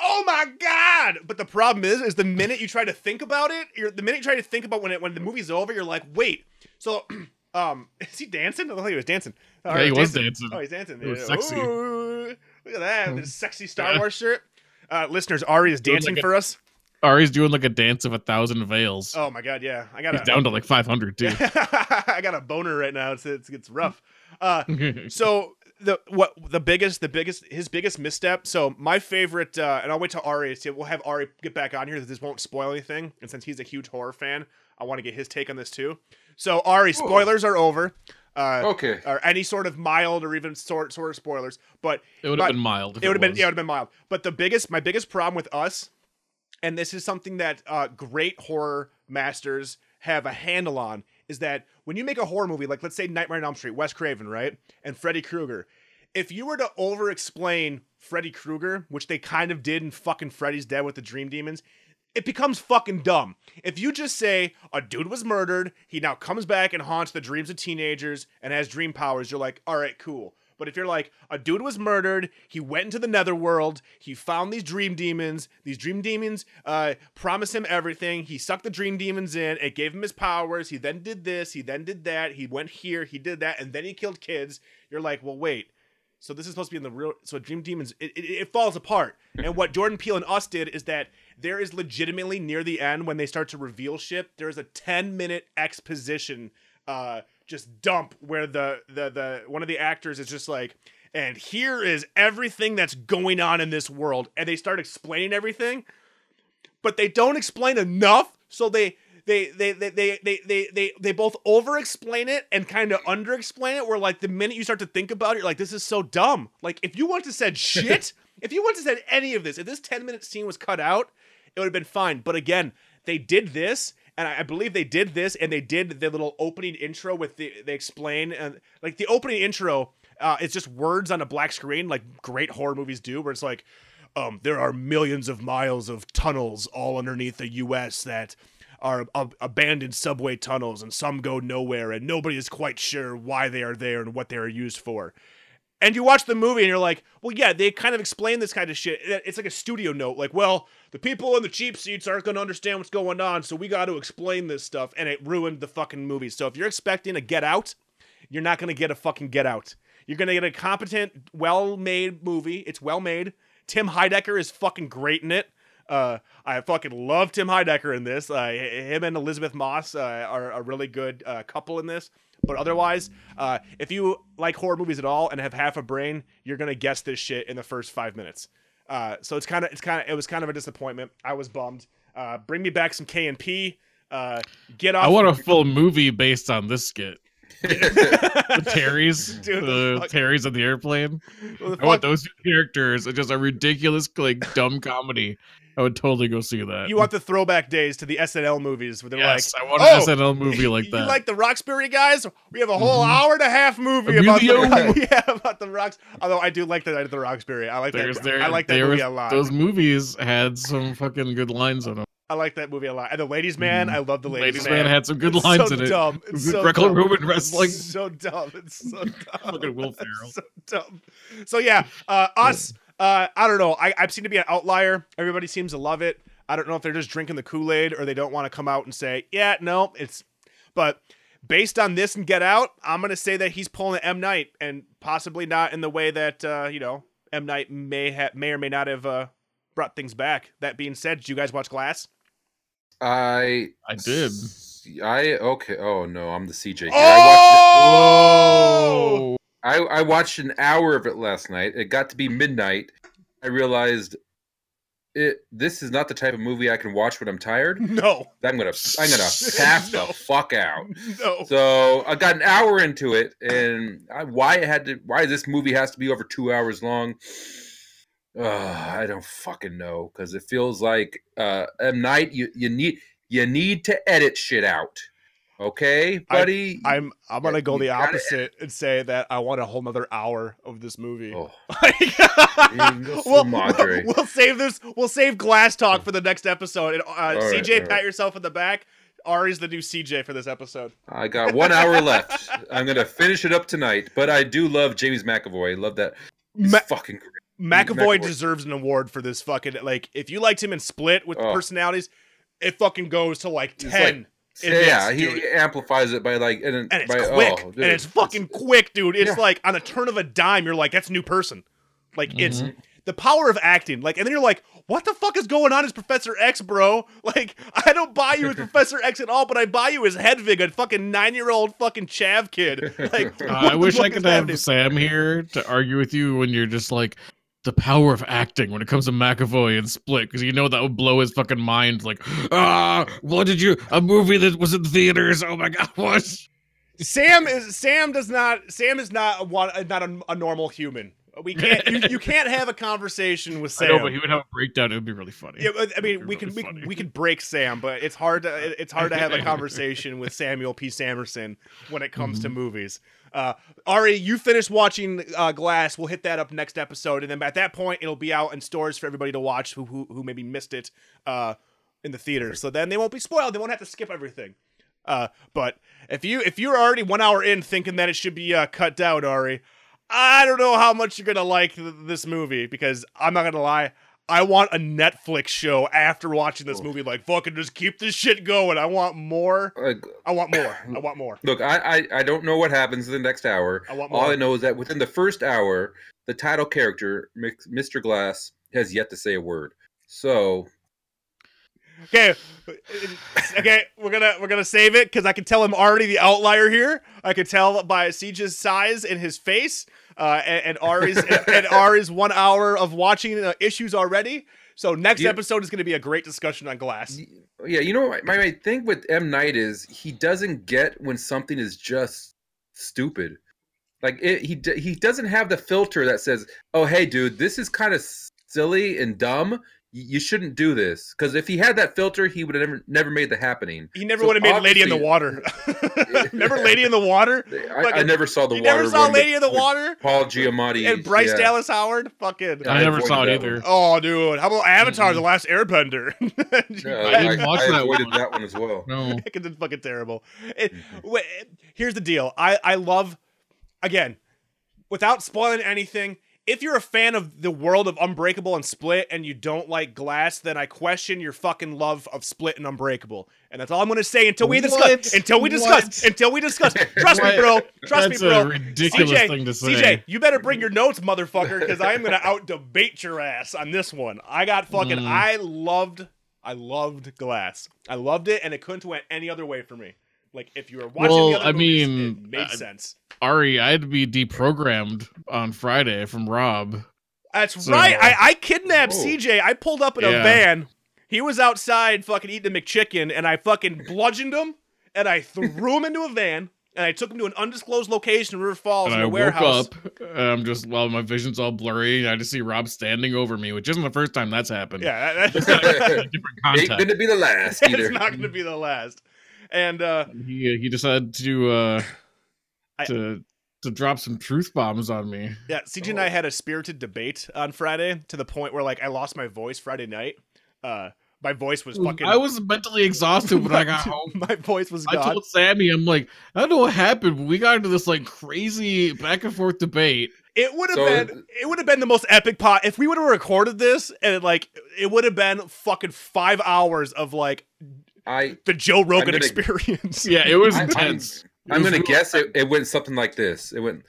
"Oh my god!" But the problem is, is the minute you try to think about it, you're the minute you try to think about when it when the movie's over, you're like, "Wait." So, *clears throat* um, is he dancing? I thought he was dancing. Oh, Yeah, he was dancing. dancing. Oh, he's dancing. It was Yeah. sexy. Ooh, look at that, this *laughs* sexy Star Yeah. Wars shirt. Uh, listeners, Ari is dancing like a- for us. Ari's doing like a dance of a thousand veils. Oh my god, yeah. I got He's a down to like 500 too. *laughs* I got a boner right now. It's it's, it's rough. Uh, *laughs* so the what the biggest the biggest his biggest misstep. So my favorite, uh, and I'll wait till Ari. See, we'll have Ari get back on here. That this won't spoil anything. And since he's a huge horror fan, I want to get his take on this too. So Ari, spoilers are over. Uh, Okay. Or any sort of mild or even sort sort of spoilers, but it would have been mild. it would have been yeah, it would have been mild. But the biggest my biggest problem with us, and this is something that uh, great horror masters have a handle on, is that when you make a horror movie, like let's say Nightmare on Elm Street, Wes Craven, right, and Freddy Krueger, if you were to over explain Freddy Krueger, which they kind of did in fucking Freddy's Dead with the Dream Demons, it becomes fucking dumb. If you just say a dude was murdered, he now comes back and haunts the dreams of teenagers and has dream powers, you're like, all right, cool. But if you're like, a dude was murdered, he went into the netherworld, he found these dream demons, these dream demons uh, promised him everything, he sucked the dream demons in, it gave him his powers, he then did this, he then did that, he went here, he did that, and then he killed kids, you're like, well, wait. So this is supposed to be in the real. So Dream Demons, it, it, it falls apart. *laughs* And what Jordan Peele and us did is that there is legitimately near the end when they start to reveal shit. There is a ten minute exposition, uh, just dump where the the the one of the actors is just like, and here is everything that's going on in this world, and they start explaining everything, but they don't explain enough. So they they they they they they they they, they both over explain it and kind of under explain it where like the minute you start to think about it you're like this is so dumb. Like if you wanted to said *laughs* shit if you wanted to said any of this if this 10 minute scene was cut out it would have been fine. But again they did this and I I believe they did this and they did the little opening intro with the they explain and like the opening intro uh, it's just words on a black screen like great horror movies do where it's like um, there are millions of miles of tunnels all underneath the U.S. that are ab- abandoned subway tunnels, and some go nowhere, and nobody is quite sure why they are there and what they are used for. And you watch the movie, and you're like, well, yeah, they kind of explain this kind of shit. It's like a studio note, like, well, the people in the cheap seats aren't going to understand what's going on, so we got to explain this stuff, and it ruined the fucking movie. So if you're expecting a Get Out, you're not going to get a fucking Get Out. You're going to get a competent, well made movie. It's well made. Tim Heidecker is fucking great in it. Uh, I fucking love Tim Heidecker in this. Uh, him and Elisabeth Moss uh, are a really good uh, couple in this. But otherwise, uh, if you like horror movies at all and have half a brain, you're gonna guess this shit in the first five minutes. Uh, so it's kind of, it's kind of, it was kind of a disappointment. I was bummed. Uh, bring me back some K and P. Uh, get off. I want a full movie based on this skit. *laughs* The Terrys, Dude, the the Terrys on the airplane. The I want those two characters. It's just a ridiculous, like, dumb comedy. I would totally go see that. You want the throwback days to the SNL movies where they're yes, like, I want "Oh, an SNL movie *laughs* like that. you like the Roxbury guys? We have a whole hour and a half movie Emilio. about the, *laughs* yeah about the rocks. Although I do like the Night of the Roxbury. I like There's that. there, I like that movie was- a lot. Those movies had some fucking good lines in them. I like that movie a lot. And the Ladies Man, I love the Ladies, Mm-hmm. Ladies Man had some good It's lines so in it. Dumb. It's so Greco-Roman dumb. wrestling. It's so dumb. It's so dumb. *laughs* Fucking Will It's Ferrell. so dumb. So yeah, uh, us. Uh, I don't know. I, I seem to be an outlier. Everybody seems to love it. I don't know if they're just drinking the Kool Aid or they don't want to come out and say, yeah, no, it's. But based on this and Get Out, I'm gonna say that he's pulling an M Night, and possibly not in the way that uh, you know M Night may have may or may not have uh, brought things back. That being said, did you guys watch Glass? I I did. I okay. Oh no, I'm the CJ. here. I Oh! watched. I, I watched an hour of it last night. It got to be midnight. I realized it. This is not the type of movie I can watch when I'm tired. *laughs* No, I'm gonna I'm gonna *laughs* pass No. the fuck out. no. So I got an hour into it, and I, why it had to why this movie has to be over two hours long. Uh, I don't fucking know because it feels like uh, M Night. You you need you need to edit shit out. Okay, buddy. I'm I'm gonna go the gotta- opposite and say that I want a whole nother hour of this movie. Oh. *laughs* we'll, we'll, *laughs* we'll save this. We'll save glass talk for the next episode. And, uh, CJ, all pat right. yourself in the back. Ari's the new CJ for this episode. I got one hour left. I'm gonna finish it up tonight. But I do love James McAvoy. I love that. Ma- fucking great. McAvoy McAvoy. deserves an award for this fucking like. If you liked him in Split with the Oh. personalities, it fucking goes to like ten. In yeah, this, he, he amplifies it by like and, and it's by, quick, oh, dude, and it's fucking quick, dude. It's Yeah. like on a turn of a dime, you're like, that's a new person. Like it's Mhm. the power of acting. Like, and then you're like, what the fuck is going on Is Professor X, bro? *laughs* Like, I don't buy you as *laughs* Professor X at all, but I buy you as Hedwig, a fucking nine year old fucking chav kid. *laughs* Like, Uh, I wish I could have happening? Sam here to argue with you when you're just like the power of acting when it comes to McAvoy and Split, because you know that would blow his fucking mind. Like, ah, what did you? A movie that was in theaters. Oh my god, what? Sam is Sam does not Sam is not a, not a, a normal human. We can't you, you can't have a conversation with *laughs* I Sam. know, but he would have a breakdown. It would be really funny. Yeah, I mean, we be can really we, we can break Sam, but it's hard to *laughs* it's hard to have a *laughs* conversation with Samuel P. Samerson when it comes to movies. Uh, Ari, you finished watching uh, Glass. We'll hit that up next episode, and then at that point, it'll be out in stores for everybody to watch who who, who maybe missed it uh, in the theater. So then they won't be spoiled. They won't have to skip everything. Uh, but if you if you're already one hour in thinking that it should be uh, cut down, Ari, I don't know how much you're gonna like th- this movie because I'm not gonna lie. I want a Netflix show after watching this movie. Like fucking just keep this shit going. I want more. I want more. *clears throat* I want more. look, I, I I don't know what happens in the next hour. I want more. All. I know is that within the first hour, the title character, Mr. Glass, has yet to say a word. So Okay, *laughs* okay, we're gonna we're gonna save it because I can tell I'm already the outlier here. I can tell by Siege's size and his face, uh, and, and Ari's *laughs* and, and Ari's one hour of watching uh, issues already. So next Yeah. episode is gonna be a great discussion on Glass. yeah, you know what my, my thing with M Night is he doesn't get when something is just stupid. Like it, he he doesn't have the filter that says, "Oh, hey, dude, this is kind of silly and dumb. Y- You shouldn't do this." Because if he had that filter, he would have never never made the happening. He never So would have made Lady in the Water. *laughs* Remember Lady in the Water? *laughs* I, I never saw the you water. never saw one, Lady in the with Water? Paul Giamatti And Bryce yeah. Dallas Howard? Fucking. I I never saw it either. one. Oh, dude. How about Avatar: Mhm. The Last Airbender? *laughs* Yeah, I didn't watch I that avoided one. that one as well. No, It's fucking terrible. It, Mm-hmm. wait, here's the deal. I I love again, without spoiling anything. If you're a fan of the world of Unbreakable and Split and you don't like Glass, then I question your fucking love of Split and Unbreakable. And that's all I'm going to say until we discuss. Until we discuss. What? Until we discuss. Trust me, bro. Trust that's me, bro. a ridiculous CJ, thing to say. CJ, you better bring your notes, motherfucker, because I am gonna out debate your ass on this one. I got fucking. Mm. I loved. I loved Glass. I loved it, and it couldn't have went any other way for me. Like if you were watching Well, the other I movies, mean, it made uh, sense. Ari, I had to be deprogrammed on Friday from Rob. That's so- right. I, I kidnapped Oh. CJ. I pulled up in a van. He was outside fucking eating a McChicken, and I fucking bludgeoned him, and I threw him into a van, and I took him to an undisclosed location in River Falls And in I a woke warehouse. up, and I'm just well, my vision's all blurry, and I just see Rob standing over me, which isn't the first time that's happened. Yeah, that- Just that's, in a different *laughs* Ain't context. *laughs* gonna be the last it's not going to be the last. And uh, He he decided to uh I- to to drop some truth bombs on me. Yeah, CJ and I had a spirited debate on Friday to the point where like I lost my voice Friday night. Uh, my voice was fucking. I was mentally exhausted when I *laughs* got home. My voice was I told Sammy, I'm like, I don't know what happened, but we got into this like crazy back and forth debate. It would have So- been. It would have been the most epic pot if we would have recorded this and like it would have been fucking five hours of like I the Joe Rogan gonna- experience. *laughs* Yeah, it was I- I'm- intense. I'm was gonna real- guess it, it went something like this. It went,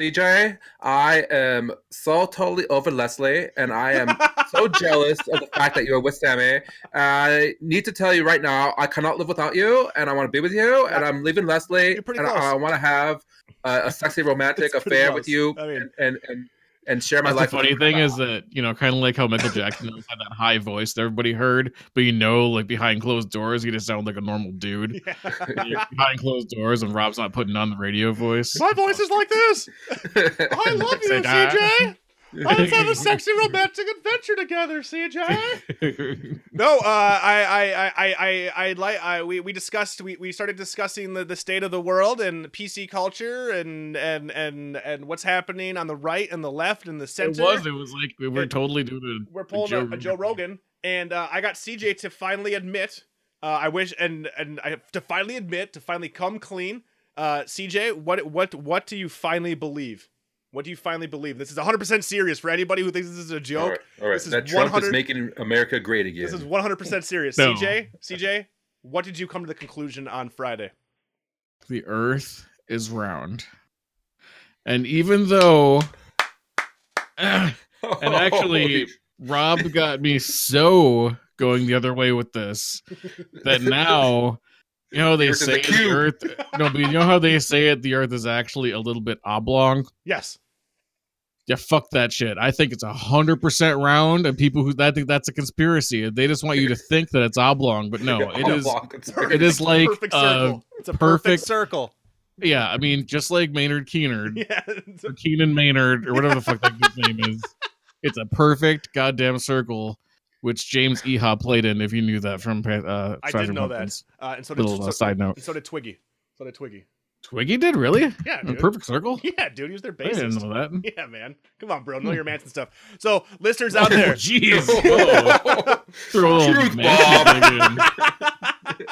CJ, I am so totally over Leslie, and I am so *laughs* jealous of the fact that you're with Sammy. I need to tell you right now, I cannot live without you, and I want to be with you, and I'm leaving Leslie, and close. I, want to have a, a sexy romantic affair close. with you, I mean- and, and and and share my That's life. the funny you. thing is that you know, kind of like how Michael Jackson had that high voice that everybody heard, but you know, like behind closed doors, he just sounded like a normal dude. Yeah. Behind closed doors, and Rob's not putting on the radio voice. My voice is like this. I love you, CJ. *laughs* Let's have a *laughs* sexy romantic adventure together, CJ. *laughs* No, uh, I, I, I, I, I, I like. I, we, we discussed. We, we started discussing the, the state of the world and PC culture and and and and what's happening on the right and the left and the center. it center. was. It was like we were It- totally doing a, We're pulling a, a Joe Rogan, and uh, I got CJ to finally admit. Uh, I wish, and and I to finally admit, to finally come clean. Uh, CJ, what what what do you finally believe? What do you finally believe? This is 100% serious for anybody who thinks this is a joke. right, all right. This is That Trump 100 is making America great again. This is 100% serious. No. CJ, CJ, what did you come to the conclusion on Friday? the earth is round. And even though *laughs* And actually, Rob got me so going the other way with this that *laughs* now, you know, they Earth say the cube. Earth. No, but you know how they say it. The Earth is actually a little bit oblong. Yes. Yeah, fuck that shit. I think it's a hundred percent round, and people who that think that's a conspiracy. They just want you to think that it's oblong, but no, *laughs* it is. It is like perfect uh, circle. It's a perfect, perfect- circle. Yeah, I mean, just like Maynard Keener, *laughs* Yeah. it's a- or Keenan Maynard, or whatever the fuck that guy's name is. *laughs* It's a perfect goddamn circle, which James Iha played in. If you knew that from uh, I didn't know that. Pumpkins. Uh, and so did, Little uh, side note. and so did Twiggy. So did Twiggy. Twiggy did really Yeah, a dude. perfect circle. *laughs* Yeah, dude, he was their I didn't know that. *laughs* Yeah, man. Come on, bro. Know your Manson stuff. So, listeners out there, Jeez, *laughs* throw a Truth Manson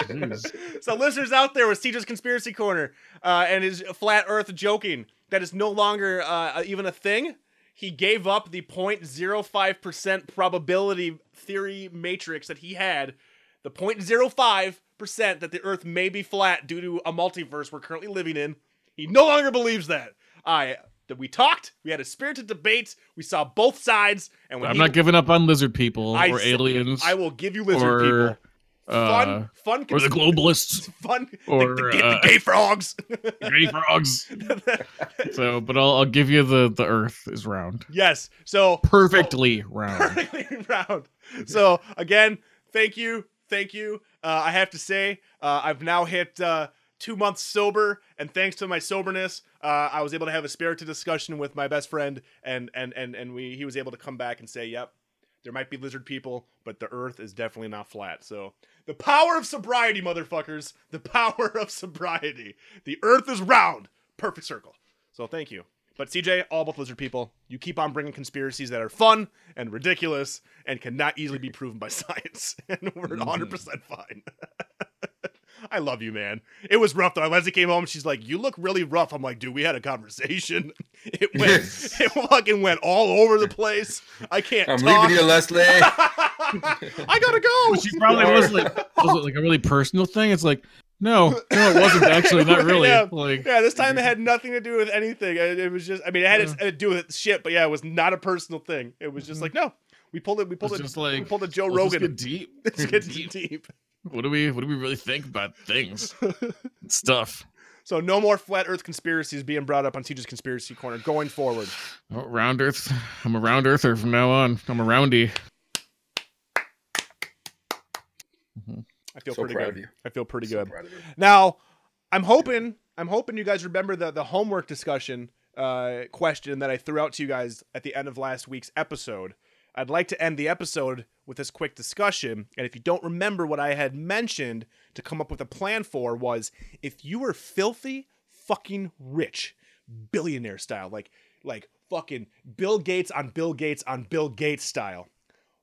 thing so listeners out there with CJ's conspiracy corner uh, and his flat Earth joking that is no longer uh, even a thing. He gave up the 0.05 percent probability theory matrix that he had, the 0.05 percent that the Earth may be flat due to a multiverse we're currently living in. He no longer believes that. I that we talked, we had a spirited debate, we saw both sides, and I'm he- not giving up on lizard people I or aliens I will give you lizard or people. Fun, uh, fun, or the globalists, *laughs* fun, or, the, the, gay- uh, the gay frogs. gay frogs. *laughs* So, but I'll, I'll give you the the Earth is round, yes. So perfectly round. *laughs* perfectly round. So again, thank you, thank you. Uh, I have to say, uh, I've now hit uh, two months sober, and thanks to my soberness, uh, I was able to have a spirited discussion with my best friend, and and and and we he was able to come back and say, "Yep, there might be lizard people, but the Earth is definitely not flat." So the power of sobriety, motherfuckers, the power of sobriety. The Earth is round, perfect circle. So thank you. But CJ, all about lizard people. You keep on bringing conspiracies that are fun and ridiculous and cannot easily be proven by *laughs* science, *laughs* and we're mm-hmm. 100 percent fine. *laughs* I love you, man. It was rough though. Leslie came home. She's like, "You look really rough." I'm like, "Dude, we had a conversation. It went, it fucking went all over the place. I can't I'm talk. leaving you, Leslie. I gotta go." She probably was like, was it like a really personal thing? It's like, no, no, it wasn't actually. *laughs* Not really. Yeah. Like, Yeah, this time it had nothing to do with anything. It, was just, I mean, it had to do with shit, but yeah, it was not a personal thing. It was just mm-hmm. like, no, we pulled it, we pulled it's it, just like we pulled a Joe Rogan. get deep. *laughs* Let's get deep. What do we What do we really think about things? *laughs* Stuff. So no more flat Earth conspiracies being brought up on CJ's conspiracy corner going forward. Oh, round Earth. I'm a round Earther from now on. I'm a roundy. I feel So pretty good. I feel pretty So good. proud of you. Now, I'm hoping I'm hoping you guys remember the the homework discussion uh, question that I threw out to you guys at the end of last week's episode. I'd like to end the episode with this quick discussion. And if you don't remember what I had mentioned to come up with a plan for was if you were filthy fucking rich, billionaire style, like like fucking Bill Gates on Bill Gates on Bill Gates style,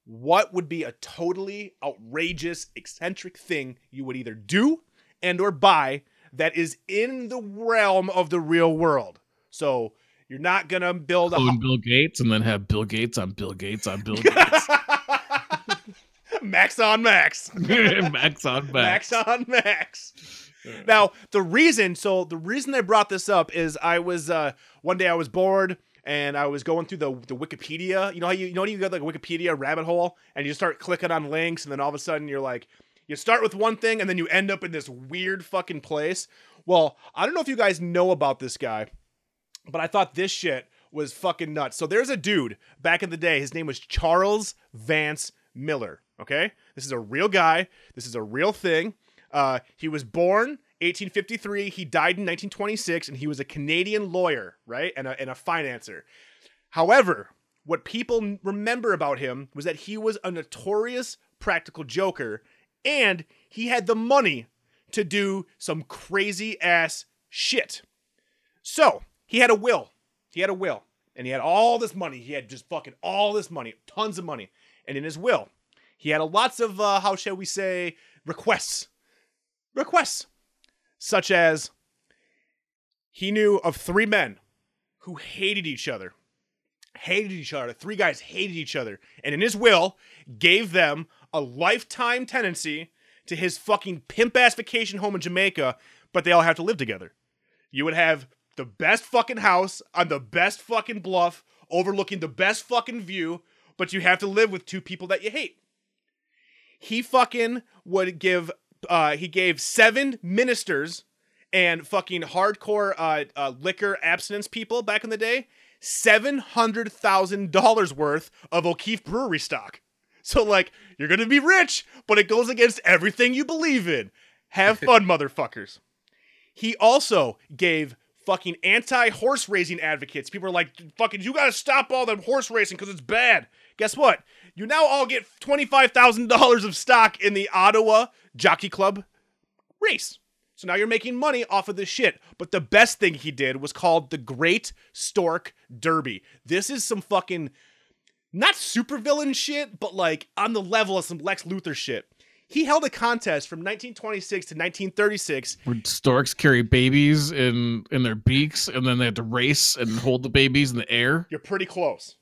what would be a totally outrageous, eccentric thing you would either do and or buy that is in the realm of the real world? So you're not gonna build a Clone Bill Gates and then have Bill Gates on Bill Gates on Bill *laughs* Gates. *laughs* max on max. *laughs* Max on Max Max. on max. Now, the reason, so the reason I brought this up is I was uh one day I was bored and I was going through the the Wikipedia. You know how you, you know you got like a Wikipedia rabbit hole and you just start clicking on links and then all of a sudden you're like you start with one thing and then you end up in this weird fucking place. Well, I don't know if you guys know about this guy, but I thought this shit was fucking nuts. So there's a dude back in the day. His name was Charles Vance Miller. Okay, this is a real guy. This is a real thing. Uh, he was born 1853. He died in 1926, and he was a Canadian lawyer, right, and a, and a financer. However, what people remember about him was that he was a notorious practical joker, and he had the money to do some crazy ass shit. So he had a will. He had a will. And he had all this money. He had just fucking all this money, tons of money. And in his will, he had a lots of, uh, how shall we say, requests. Requests. Such as he knew of three men who hated each other. Hated each other. Three guys hated each other. And in his will, gave them a lifetime tenancy to his fucking pimp ass vacation home in Jamaica, but they all have to live together. You would have the best fucking house on the best fucking bluff, overlooking the best fucking view, but you have to live with two people that you hate. He fucking would give uh he gave seven ministers and fucking hardcore uh, uh liquor abstinence people back in the day seven hundred thousand dollars worth of O'Keefe brewery stock. So like you're gonna be rich, but it goes against everything you believe in. Have fun, *laughs* motherfuckers. He also gave fucking anti horse racing advocates. People are like, fucking, you gotta stop all the horse racing because it's bad. Guess what? You now all get $25,000 of stock in the Ottawa Jockey Club race. So now you're making money off of this shit. But the best thing he did was called the Great Stork Derby. This is some fucking not supervillain shit, but like on the level of some Lex Luthor shit. He held a contest from 1926 to 1936 Where storks carry babies in in their beaks, and then they have to race and hold the babies in the air. You're pretty close,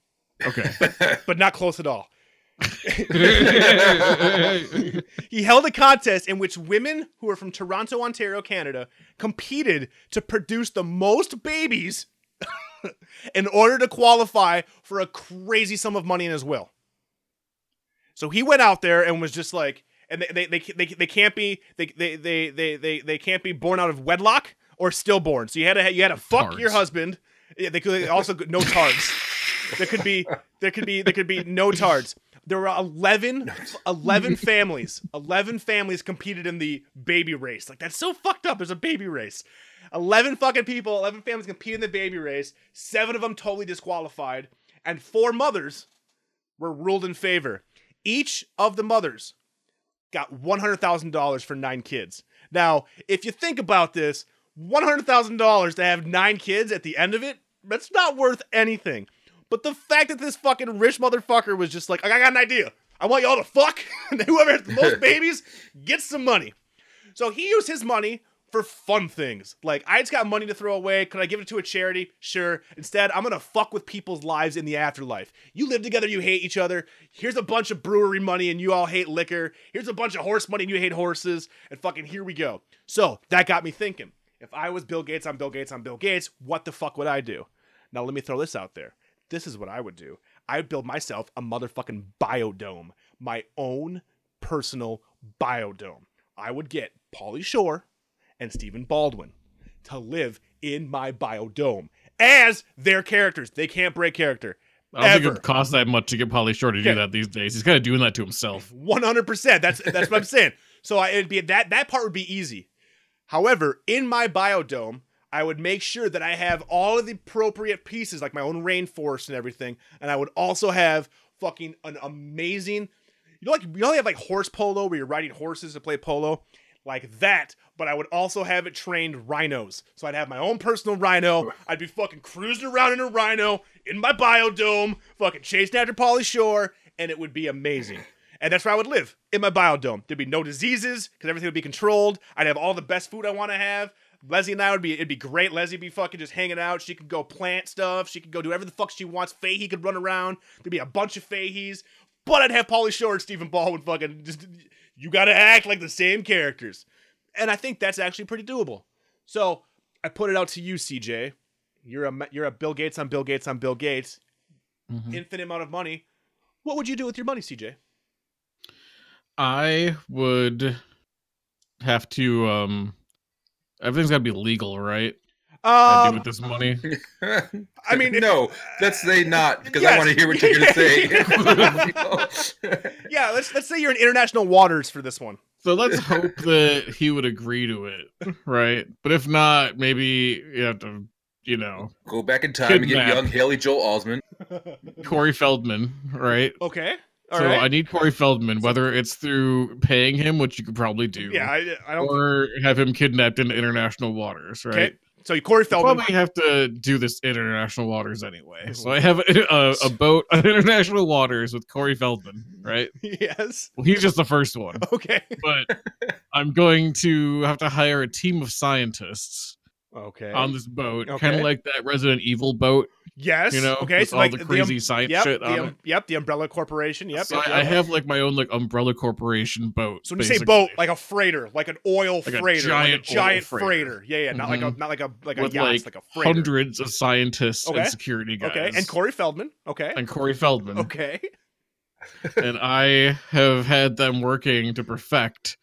Okay. *laughs* but not close at all. He held a contest in which women who were from Toronto, Ontario, Canada, competed to produce the most babies *laughs* in order to qualify for a crazy sum of money in his will. So he went out there and was just like, and they they they, they, they can't be they, they they they they they can't be born out of wedlock or stillborn. So you had to you had to fuck Tards. your husband. Yeah, they could also no tards. There could be there could be there could be no tards. There were 11, 11 *laughs* families. 11 families competed in the baby race. Like that's so fucked up. There's a baby race. 11 fucking people, 11 families competed in the baby race. 7 of them totally disqualified and 4 mothers were ruled in favor. Each of the mothers got $100,000 for 9 kids. Now, if you think about this, $100,000 to have 9 kids at the end of it, that's not worth anything. But the fact that this fucking rich motherfucker was just like, I got an idea. I want y'all to fuck, *laughs* and whoever has the most *laughs* babies gets some money. So he used his money for fun things. Like, I just got money to throw away. Could I give it to a charity? Sure. Instead, I'm gonna fuck with people's lives in the afterlife. You live together, you hate each other. Here's a bunch of brewery money, and you all hate liquor. Here's a bunch of horse money, and you hate horses. And fucking here we go. So that got me thinking. If I was Bill Gates, I'm Bill Gates, I'm Bill Gates, what the fuck would I do? Now, let me throw this out there. This is what I would do. I would build myself a motherfucking biodome, my own personal biodome. I would get Pauly Shore and Stephen Baldwin to live in my biodome as their characters. They can't break character. I don't think it Ever. would cost that much to get Pauly Shore to do that these days. He's kind of doing that to himself. One hundred percent. That's that's what I'm saying. So I, it'd be that that part would be easy. However, in my biodome, I would make sure that I have all of the appropriate pieces, like my own rainforest and everything, and I would also have fucking an amazing. You know, like you only have like horse polo where you're riding horses to play polo, like that. But I would also have it trained rhinos. So I'd have my own personal rhino. *laughs* I'd be fucking cruising around in a rhino in my biodome, fucking chasing after Pauly Shore, and it would be amazing. And that's where I would live in my biodome. There'd be no diseases because everything would be controlled. I'd have all the best food I want to have. Leslie and I would be, it'd be great. Leslie would be fucking just hanging out. She could go plant stuff. She could go do whatever the fuck she wants. Fahey could run around. There'd be a bunch of Faheys. But I'd have Pauly Shore and Stephen Baldwin fucking just, you gotta act like the same characters. And I think that's actually pretty doable. So I put it out to you, CJ. You're a, you're a Bill Gates on Bill Gates on Bill Gates. Mhm. Infinite amount of money. What would you do with your money, CJ? I would have to. um Everything's got to be legal, right? I do Um, with this money. I mean, *laughs* no, let's say not because Yes. I want to hear what you're going to say. *laughs* yeah, let's let's say you're in international waters for this one. So let's hope that he would agree to it, right? But if not, maybe you have to, you know, Go back in time and get young Haley Joel Osment. *laughs* Corey Feldman, right? Okay. All so right. I need Corey Feldman, whether it's through paying him, which you could probably do, yeah, I, I don't. or have him kidnapped into international waters, right? Okay. So Corey Feldman. probably have to do this in international waters anyway. So I have a, a, a *laughs* boat on international waters with Corey Feldman, right? yes. Well, he's just the first one, *laughs* Okay. but I'm going to have to hire a team of scientists Okay. on this boat, Okay. kind of like that Resident Evil boat Yes. You know, okay. So all like the um- crazy science yep, shit the, um. Yep. The Umbrella Corporation. Yep. So yep, I, I have like my own like Umbrella Corporation boat. So when you say boat, like a freighter, like an oil Like a freighter, giant like a giant freighter. freighter. Yeah, yeah. Not like a Mhm. not like a like a with yacht, like, like a freighter. hundreds of scientists Okay. and security guys. Okay. And Corey Feldman. Okay. and Corey Feldman. Okay. *laughs* and I have had them working to perfect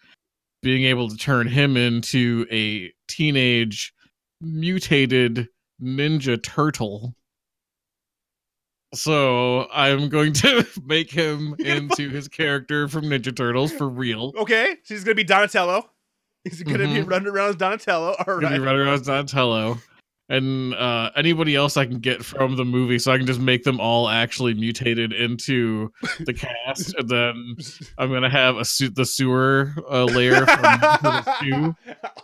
being able to turn him into a teenage mutated ninja turtle. So I'm going to *laughs* make him into his character from Ninja Turtles for real. Okay. So he's gonna be Donatello. He's gonna be Mhm. running around as Donatello. All Gonna be running around as Donatello. And uh, anybody else I can get from the movie, so I can just make them all actually mutated into the cast, and then I'm gonna have a suit the sewer uh, lair from Turtles 2, I'm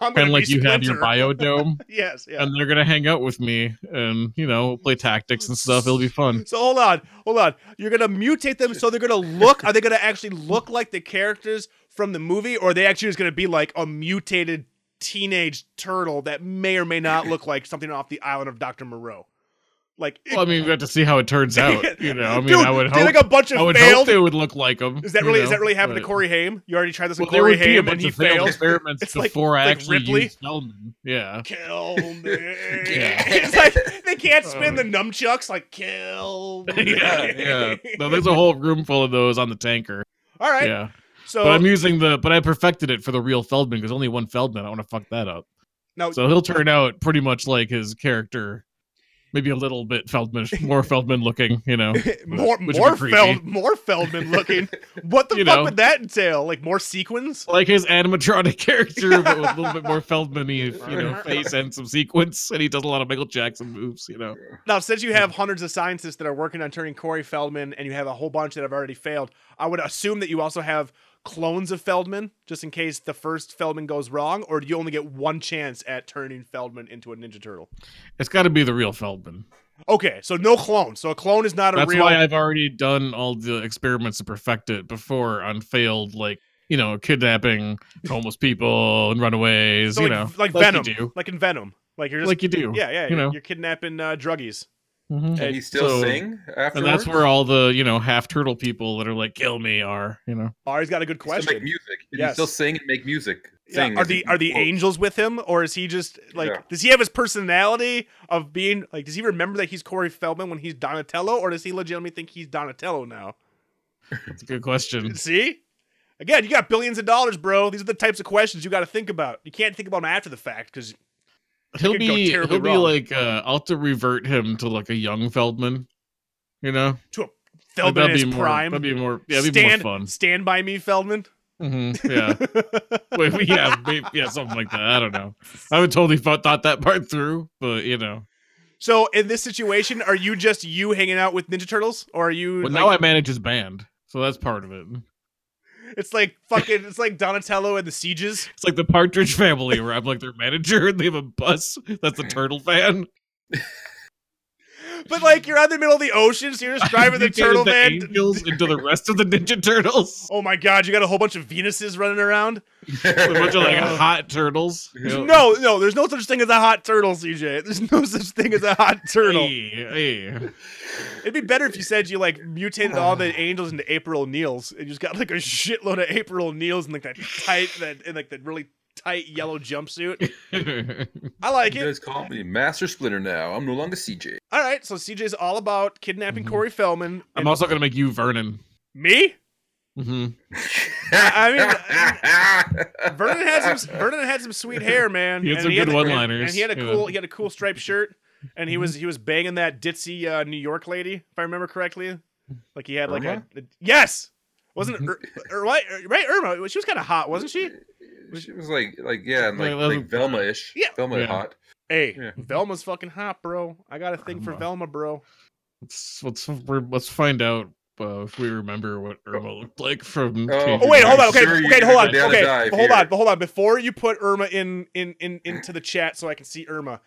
kind gonna of like you have your biodome, *laughs* Yes. Yeah. and they're gonna hang out with me and you know play tactics and stuff. It'll be fun. So hold on, hold on. You're gonna mutate them so they're gonna look. Are they gonna actually look like the characters from the movie, or are they actually just gonna be like a mutated teenage turtle that may or may not look like something off the island of Doctor Moreau? Like, Well, I mean, we have to see how it turns *laughs* out. You know, I mean, Dude, I would hope. think a bunch of I would failed? hope they would look like them. is that really is that really happened to Corey Haim? You already tried this Well, with Corey would be a Haim bunch and he of failed experiments *laughs* It's like- before I like actually Ripley. used Feldman. Yeah. Kill me. *laughs* Yeah. it's like they can't spin the uh. nunchucks. Like kill me. yeah, yeah. No, there's a whole room full of those on the tanker. All right. Yeah, So but I'm using the, but I perfected it for the real Feldman because only one Feldman. I want to fuck that up. now So he'll turn out pretty much like his character, maybe a little bit Feldman, more Feldman looking. You know, more *laughs* which more. Feld more Feldman looking. What the *laughs* You fuck know. would that entail? Like more sequins? like his animatronic *laughs* character, but with a little bit more Feldman-y, you know, face and some sequence, and he does a lot of Michael Jackson moves. You know, Now, since you have hundreds of scientists that are working on turning Corey Feldman, and you have a whole bunch that have already failed, I would assume that you also have clones of Feldman, just in case the first Feldman goes wrong, or do you only get one chance at turning Feldman into a Ninja Turtle? it's got to be the real Feldman. Okay, so no clone. So a clone is not a That's real. why I've already done all the experiments to perfect it before on failed, like you know, kidnapping homeless people and runaways. so you like, know, like you Venom, like in Venom, like you're just like you do. yeah, yeah, you you're, know. you're kidnapping uh, druggies. Mhm. Can he still So- sing afterwards? And that's where all the you know half turtle people that are like kill me are. You know, he's got a good He still make question. music. Can Yes. he still sing and make music? Yeah, Sing are the he are the quotes. angels with him, or is he just like? Yeah. Does he have his personality of being like? Does he remember that he's Corey Feldman when he's Donatello, or does he legitimately think he's Donatello now? that's a good question. *laughs* See, again, you got billions of dollars, bro. These are the types of questions you got to think about. You can't think about them after the fact because He'll be he'll be wrong. like uh, I'll have to revert him to like a young Feldman. You know, to a Feldman that'd his be more, prime. That'd be more. Yeah, that'd be stand, more fun. stand by me, Feldman. hmm Yeah. *laughs* Wait, we- yeah, maybe, yeah, something like that. I don't know. I haven't totally thought, thought that part through, but you know. so in this situation, are you just you hanging out with Ninja Turtles, or are you? Well, like, now I manage his band, so that's part of it. It's like fucking. It's like Donatello and the Sieges. It's like the Partridge Family, where I'm like their manager, and they have a bus that's a turtle fan. *laughs* But like you're out in the middle of the ocean, so you're just *laughs* driving the Mutated turtle the van. angels into the rest of the Ninja Turtles. *laughs* Oh my god, you got a whole bunch of Venuses running around? a bunch of like *laughs* hot turtles. you? No, no, there's no such thing as a hot turtle, CJ. There's no such thing as a hot turtle. Hey, hey. It'd be better if you said you like mutated all the *sighs* angels into April O'Neils and you just got like a shitload of April O'Neils and like that tight that in like that really tight yellow jumpsuit. *laughs* I like You it. guys call me Master Splinter now. I'm no longer CJ. All right, so CJ's all about kidnapping Mhm. Corey Feldman. I'm also gonna make you Vernon. me? hmm I Vernon had some Vernon had some sweet hair, man. He had And some good and- one-liners, And he had a yeah. cool he had a cool striped shirt. And he was he was banging that ditzy uh, New York lady, if I remember correctly. Like he had like a, a- yes, wasn't it, Ir- Ir- right? Right, Irma. She was kind of hot, wasn't she? She was like, like yeah, and like, Like, like Velma-ish. Yeah. Velma Yeah. hot. Hey, Yeah. Velma's fucking hot, bro. I got a thing for Velma, bro. Let's let's let's find out uh, if we remember what Irma looked like from. Oh, Oh wait, hold on. Okay, sure okay, hold on. go down a Okay, hold here. on, hold on. Before you put Irma in in in *clears throat* into the chat, so I can see Irma.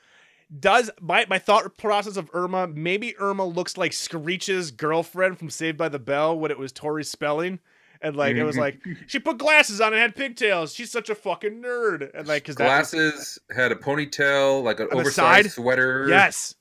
Does my my thought process of Irma? Maybe Irma looks like Screech's girlfriend from Saved by the Bell when it was Tori Spelling, and like it was like *laughs* she put glasses on and had pigtails. She's such a fucking nerd, and like because Glasses had a ponytail, like an On oversized side? sweater. Yes.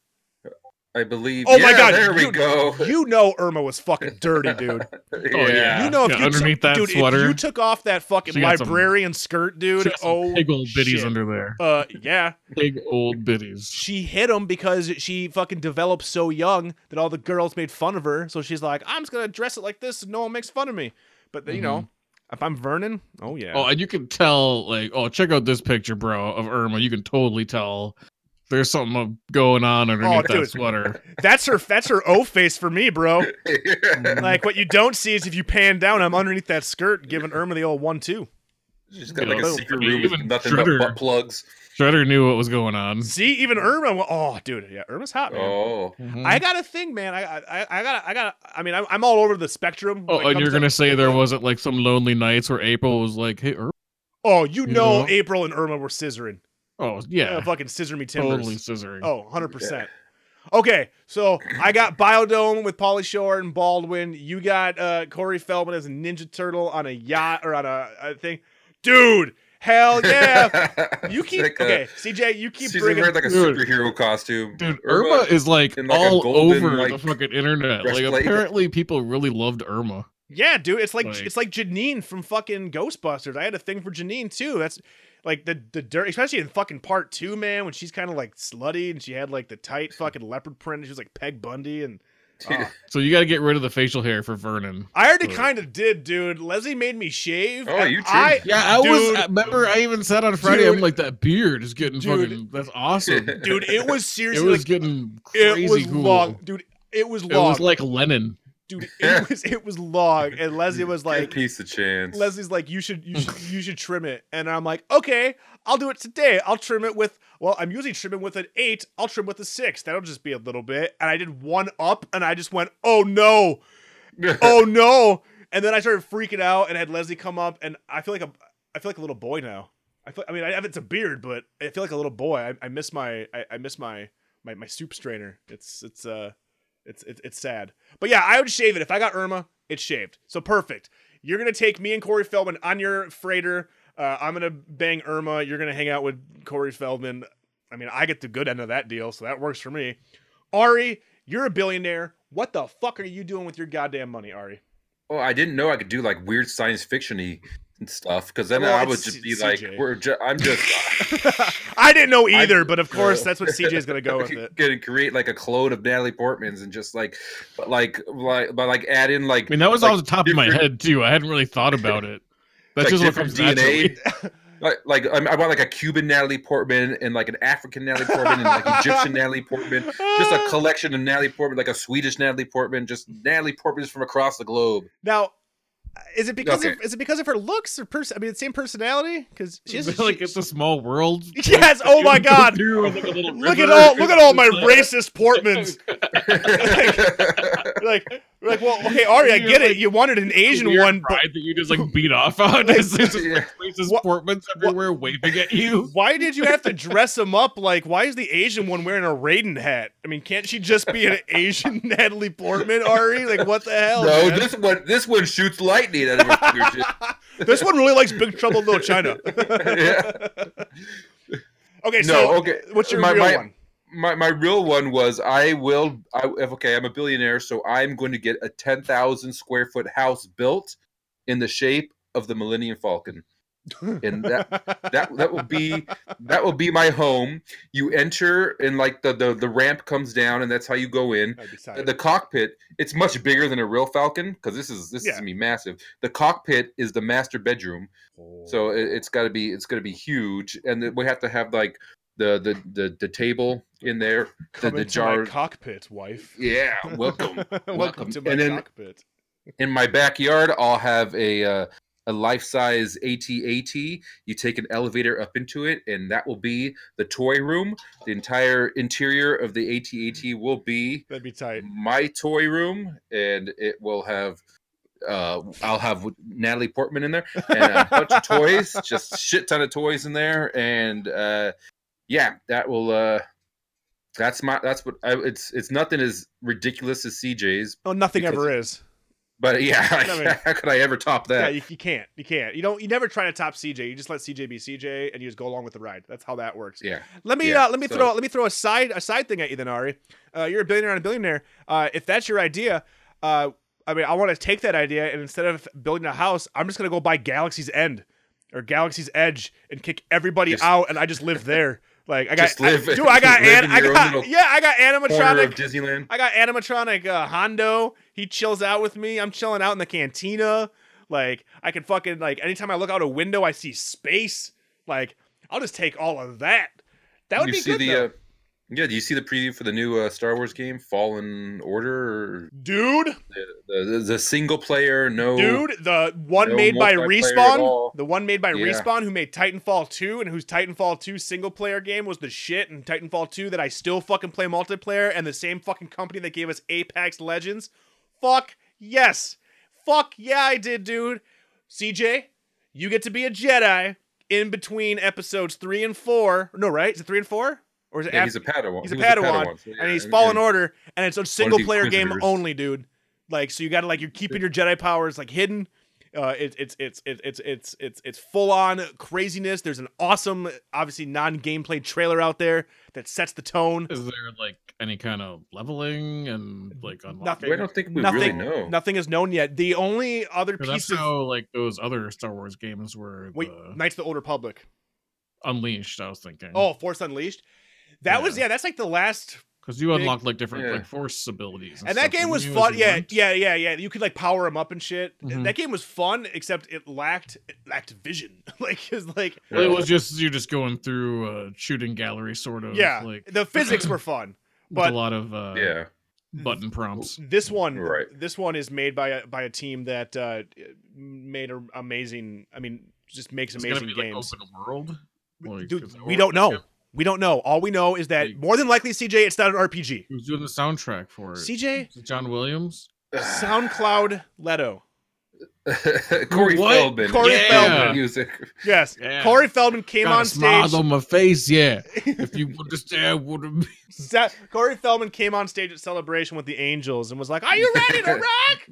I believe. Oh my God, There we go. *laughs* You know Irma was fucking dirty, dude. *laughs* Oh, yeah. You know if Yeah, you underneath took, that dude, sweater, if you took off that fucking she got some- librarian skirt, dude. She got some Oh, big old biddies shit. under there. Uh, yeah. Big old biddies. She hit him because she fucking developed so young that all the girls made fun of her. So she's like, I'm just gonna dress it like this, and no one makes fun of me. But you know, if I'm Vernon, oh yeah. Mm-hmm. Oh, and you can tell, like, oh, check out this picture, bro, of Irma. You can totally tell there's something going on underneath that Oh, dude. sweater. that's her. That's her O face for me, bro. *laughs* Like what you don't see is if you pan down, I'm underneath that skirt, giving Irma the old one-two. She's got You like know, a secret room with nothing but butt plugs. Shredder knew what was going on. See, even Irma. wa- Oh, dude, yeah, Irma's hot, man. Oh, I got a thing, man. I, I, I got, I got. I mean, I'm, I'm all over the spectrum. Oh, it and comes you're to- gonna say there wasn't like some lonely nights where April was like, "Hey, Irma." Oh, you You know, know? April and Irma were scissoring. Oh, Yeah, yeah, fucking scissor me timbers. totally scissoring. Oh, 100%. Okay, so I got Biodome with Pauly Shore and Baldwin. You got uh, Corey Feldman as a Ninja Turtle on a yacht or on a, a thing. Dude, hell *laughs* yeah. You keep. like a- okay, CJ, you keep she's bringing. wearing like a Dude. superhero costume. Dude, Irma is like, like, all golden, over like, the fucking internet. Like breastplate. apparently people really loved Irma. Yeah, dude, it's like, Like- it's like Janine from fucking Ghostbusters. I had a thing for Janine too. That's like the the dirt, especially in fucking part two, man, when she's kind of like slutty and she had like the tight *laughs* fucking leopard print. And she was like Peg Bundy, and ah. So you got to get rid of the facial hair for Vernon. I already Good. kind of did, dude. Leslie made me shave. Oh, you trimmed. I, Yeah, I Dude. was. I remember, I even said on Friday, Dude. I'm like, that beard is getting Dude. fucking. That's awesome. *laughs* dude, it was seriously. it was like getting it crazy was cool. long, dude. It was long. It was like Lennon. dude. *laughs* It was it was long, and Leslie was Give like, "Piece of chance. Leslie's like, you should you should you should trim it, and I'm like, okay, I'll do it today. I'll trim it with well, I'm usually trimming with an eight. I'll trim with a six. That'll just be a little bit. And I did one up, and I just went, oh no, *laughs* oh no. And then I started freaking out and had Leslie come up, and I feel like a I feel like a little boy now. I feel I mean I have it's a beard, but I feel like a little boy. I, I miss my I, I miss my, my my soup strainer. It's it's uh it's, it's it's sad. But yeah, I would shave it. If I got Irma, it's shaved. So perfect. You're gonna take me and Corey Feldman on your freighter. Uh, I'm gonna bang Irma. You're gonna hang out with Corey Feldman. I mean, I get the good end of that deal, so that works for me. Ari, you're a billionaire. What the fuck are you doing with your goddamn money, Ari? Oh, I didn't know I could do like weird science fictiony and stuff because then Well, I would just be C- like, "We're ju- I'm just *laughs* *laughs* I didn't know I- either, but of course No. that's what CJ is gonna go *laughs* with it. gonna create like a clone of Natalie Portman's and just like, but like, like, but like add in like, I mean, that was like, off the top of my head too. I hadn't really thought about it. That's like just what comes. DNA. Like, like I want like a Cuban Natalie Portman and like an African Natalie Portman and like Egyptian Natalie Portman. Just a *laughs* collection of Natalie Portman, like a Swedish Natalie Portman, just Natalie Portmans from across the globe. Now, is it because Okay. of is it because of her looks or person? I mean, the same personality because she's has *laughs* like it's a small world. *laughs* Yes, oh my God. With, like, a little Look at all look at all my racist Portmans. like, we're like, well, okay, Ari, I You're get it. You wanted an Asian weird one, but that you just like beat off *laughs* on. It's just Yeah. like racist What- Portmans everywhere waving at you. *laughs* why did you have to dress him up? Like, why is the Asian one wearing a Raiden hat? I mean, can't she just be an Asian *laughs* Natalie Portman, Ari? Like, what the hell? no, man? this one, this one shoots lightning out of her fingertips. this one really likes Big Trouble in Little China. yeah. okay, so No, okay. what's your My- real my- one? My, my real one was I will I if okay I'm a billionaire so I'm going to get a ten thousand square foot house built in the shape of the Millennium Falcon. And that *laughs* that that will be that will be my home. You enter and like the the, the ramp comes down and that's how you go in. The, the cockpit it's much bigger than a real Falcon because this is this is Yeah. gonna be massive. The cockpit is the master bedroom. So it, it's got to be it's to be huge. And then we have to have like the the the, the table in there Come the my jar- cockpit, wife. yeah *laughs* welcome welcome, welcome. to my And cockpit. in my backyard i'll have a uh, a life-size AT-AT. You take an elevator up into it, and that will be the toy room. The entire interior of the AT-AT will be That'd be tight. my toy room, and it will have. Uh, I'll have Natalie Portman in there and a bunch of *laughs* toys, just shit ton of toys in there, and uh, yeah, that will. Uh, that's my. That's what. I, it's. It's nothing as ridiculous as CJ's. Oh, nothing Because- ever is. But yeah, *laughs* I mean- *laughs* how could I ever top Yeah, that? you, you can't. You can't. You don't. You never try to top CJ. You just let CJ be CJ, and you just go along with the ride. That's how that works. Yeah. Let me Yeah, uh, let me so- throw let me throw a side a side thing at you then, Ari. Uh, you're a billionaire on a billionaire. Uh, if that's your idea, uh, I mean, I want to take that idea and instead of building a house, I'm just gonna go buy Galaxy's End or Galaxy's Edge and kick everybody Just- out, and I just live there. *laughs* Like I got, live- I, dude, I got, *laughs* an, I got, yeah, I got animatronic. Disneyland. I got animatronic uh, Hondo. He chills out with me. I'm chilling out in the cantina. Like I can fucking like anytime I look out a window, I see space. Like I'll just take all of that. That would you be good, the though. uh, yeah? Do you see the preview for the new uh, Star Wars game, Fallen Order? Dude. the, the, the single player, no, Dude, the one no made by Respawn, the one made by Yeah. Respawn, who made Titanfall 2, and whose Titanfall 2 single player game was the shit, and Titanfall 2 that I still fucking play multiplayer, and the same fucking company that gave us Apex Legends. Fuck yes. Fuck yeah, I did, dude. CJ, you get to be a Jedi in between episodes 3 and 4. No, right? Is it 3 and 4? Or is it Yeah, after? he's a Padawan. He's a He was Padawan, so and he's Fallen and- Order, and it's a single player game only, dude. Like, so you got to like you're keeping your Jedi powers like hidden. Uh, it, it's it's it's it's it's it's it's full on craziness. There's an awesome, obviously non gameplay trailer out there that sets the tone. Is there like any kind of leveling and like unlocking? Nothing. I don't think we nothing, really know. nothing is known yet. The only other piece That's of how like those other Star Wars games were. wait, the Knights of the Old Republic. Unleashed. I was thinking. Oh, Force Unleashed. That was Yeah. yeah. That's like the last because you big- unlock like different Yeah. like force abilities. and that game was fun. you Yeah, went? yeah, yeah, yeah. You could like power them up and shit. Mhm. That game was fun, except it lacked it lacked vision. *laughs* like, it's like Well, it was just you're just going through a shooting gallery, sort of. yeah, like the physics were fun. *clears throat* with but- a lot of uh, yeah, button prompts. This one, Right. this one is made by a by a team that uh, made a amazing. I mean, just makes It's amazing be games. like open world. Like, Dude, we don't know. We don't know. All we know is that Like- more than likely, CJ, it's not an RPG. Who's doing the soundtrack for it? CJ, John Williams? SoundCloud Leto. *laughs* Corey What? Feldman. Corey Yeah. Feldman. Music. Yes, Yeah. Corey Feldman came Got a on smile stage. on my face, yeah. *laughs* if you understand what I mean. Sa- Corey Feldman came on stage at Celebration with the Angels and was like, "Are you ready to *laughs* rock?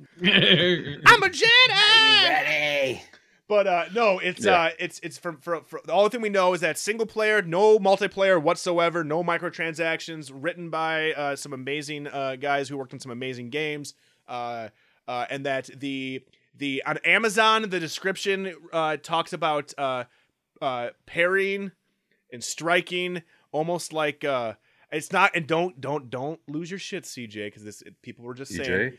I'm a Jedi." Ready. But uh, no, it's Yeah. uh, it's it's from, from, from the only thing we know is that single player, no multiplayer whatsoever, no microtransactions, written by uh, some amazing uh, guys who worked on some amazing games, uh, uh, and that the the on Amazon the description uh, talks about uh, uh, parrying and striking, almost like uh, it's not. And don't don't don't lose your shit, CJ, because this people were just saying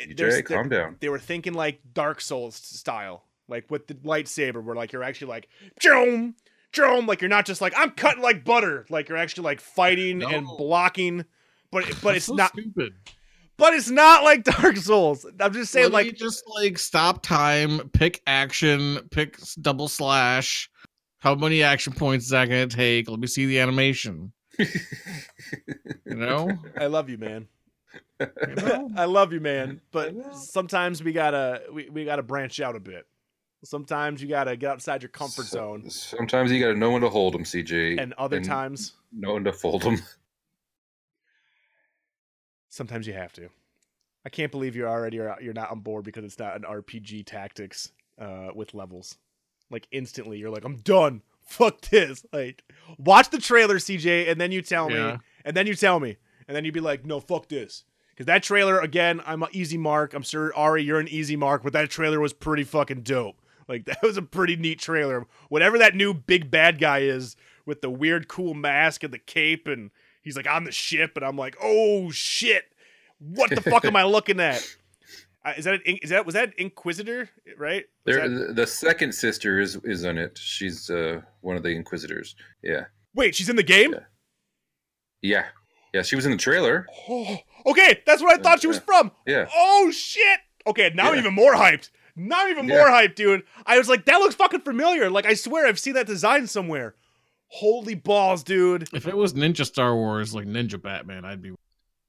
EJ, there's- EJ, calm down. they were thinking like Dark Souls style, like with the lightsaber, where like you're actually like Jom, Jom, like you're not just like I'm cutting like butter, like you're actually like fighting and blocking. But but That's it's so not. stupid. But it's not like *laughs* Dark Souls. I'm just saying, like just like stop time, pick action, pick double slash. How many action points is that gonna take? Let me see the animation. You know? *laughs* I love you, man. You know? I love you, man. But sometimes we gotta we, we gotta branch out a bit. Sometimes you gotta get outside your comfort So- zone, Sometimes you got to know when to hold them, CJ, and other times, know when to fold them. sometimes you have to. I can't believe you're already you're not on board because it's not an RPG tactics uh, with levels. Like instantly, you're like, I'm done. Fuck this. Like, watch the trailer, CJ, and then you tell Yeah. me, and then you tell me, and then you'd be like, no, fuck this. Because that trailer, again, I'm an easy mark. I'm sure Ari, you're an easy mark, but that trailer was pretty fucking dope. Like *laughs* that was a pretty neat trailer. Whatever that new big bad guy is with the weird cool mask and the cape, and he's like on the ship, and I'm like, oh shit, what the fuck am I *laughs* looking at? Uh, is that an, is that was that Inquisitor right? There, that- the second sister is is on it. She's uh, one of the Inquisitors. Yeah, wait, she's in the game. Yeah. yeah, yeah. She was in the trailer. Oh, okay, that's what I thought she was Yeah. from. Yeah, Oh shit. Okay, now I'm even more hyped. Now I'm even Yeah. more hype, dude. I was like, that looks fucking familiar. Like I swear I've seen that design somewhere. Holy balls, dude. If it was Ninja Star Wars, like Ninja Batman, I'd be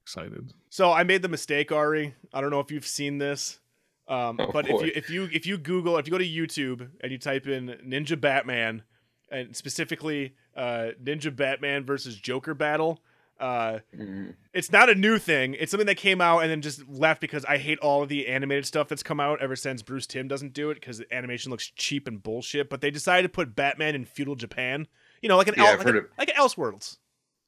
excited. So I made the mistake, Ari. I don't know if you've seen this. Um, Oh, but boy. if you if you if you Google if you go to YouTube and you type in Ninja Batman and specifically uh, Ninja Batman versus Joker battle, Uh, Mm. it's not a new thing. It's something that came out and then just left because I hate all of the animated stuff that's come out ever since Bruce Timm doesn't do it because animation looks cheap and bullshit. But they decided to put Batman in feudal Japan. You know, like an Yeah, El- like, heard a, like an Elseworlds.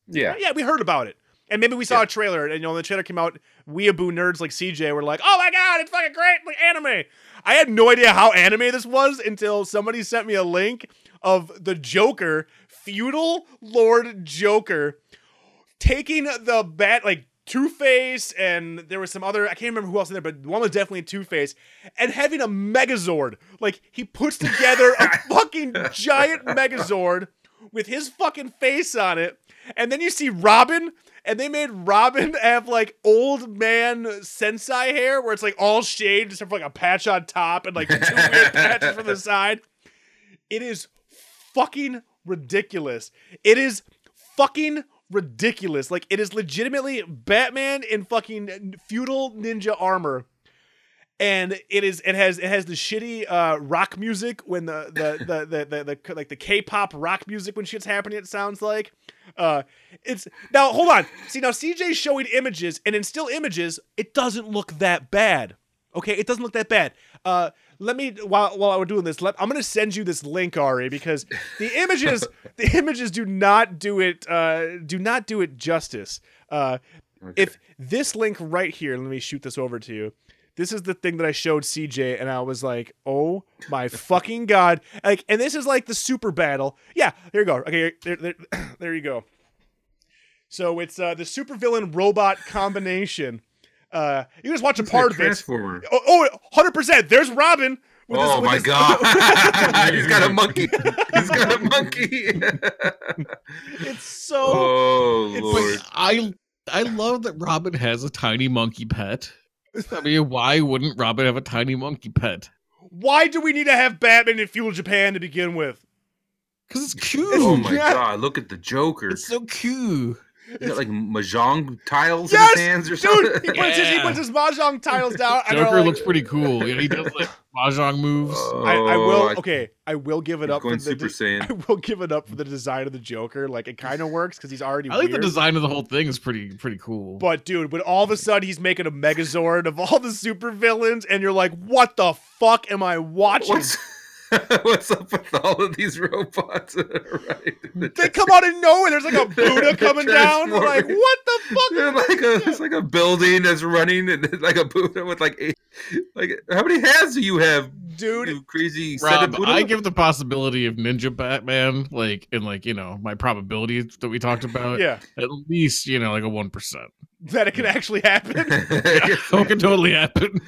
Yeah. Yeah, we heard about it. And maybe we saw Yeah. a trailer, and you know, when the trailer came out, weeaboo nerds like CJ were like, "Oh my god, it's fucking great, like anime." I had no idea how anime this was until somebody sent me a link of the Joker, feudal Lord Joker, taking the bat like Two Face, and there was some other I can't remember who else in there, but one was definitely Two Face, and having a Megazord. Like he puts together a *laughs* fucking giant Megazord with his fucking face on it, and then you see Robin. And they made Robin *laughs* have like old man sensei hair where it's like all shaved except for like a patch on top and like two weird *laughs* patches from the side. It is fucking ridiculous. It is fucking ridiculous. Like it is legitimately Batman in fucking feudal ninja armor. And it is it has it has the shitty uh rock music when the the *laughs* the the, the, the like the K-pop rock music when shit's happening it sounds like. Uh it's now hold on. See now CJ's showing images and in still images it doesn't look that bad. Okay, it doesn't look that bad. Uh, let me while while we're doing this, let, I'm gonna send you this link, Ari, because the images *laughs* the images do not do it uh, do not do it justice. Uh, If this link right here, let me shoot this over to you. This is the thing that I showed CJ, and I was like, "Oh my *laughs* fucking god!" Like, and this is like the super battle. Yeah, here you go. Okay, there, there, *clears throat* there you go. So it's uh, the supervillain robot combination. Uh, you just watch a part like of it. Transformer. Oh, oh, 100%. There's Robin. with his- Oh with my his- god! *laughs* *laughs* He's got a monkey. He's got a monkey. *laughs* it's so. oh it's lord! But I I love that Robin has a tiny monkey pet. I mean, why wouldn't Robin have a tiny monkey pet? Why do we need to have Batman in feudal Japan to begin with? Because it's cute. Oh my Yeah. god! Look at the Joker. It's so cute. He's got like mahjong tiles Yes, in his hands or Dude, something. he puts, his, he puts his mahjong tiles *laughs* down. and Joker like- looks pretty cool. Yeah, he does like *laughs* mahjong moves. Oh, I, I Oh, will. I- Okay, I will give it he's up for going the. Super Saiyan. *laughs* I will give it up for the design of the Joker. Like it kind of works because he's already. I like the design of the whole thing is pretty pretty cool. But dude, when all of a sudden he's making a Megazord of all the super villains, and you're like, "What the fuck am I watching?" What's *laughs* what's up with all of these robots? *laughs* right? They come out of nowhere. There's like a *laughs* Buddha coming down. We're like, what the fuck? They're like a it's like a building that's running and it's like a Buddha with like eight, like how many hands do you have, Dude, you crazy Rob, I give the possibility of Ninja Batman, like in like you know my probability that we talked about, yeah, at least you know like a one percent. that it can actually happen. So it can totally happen.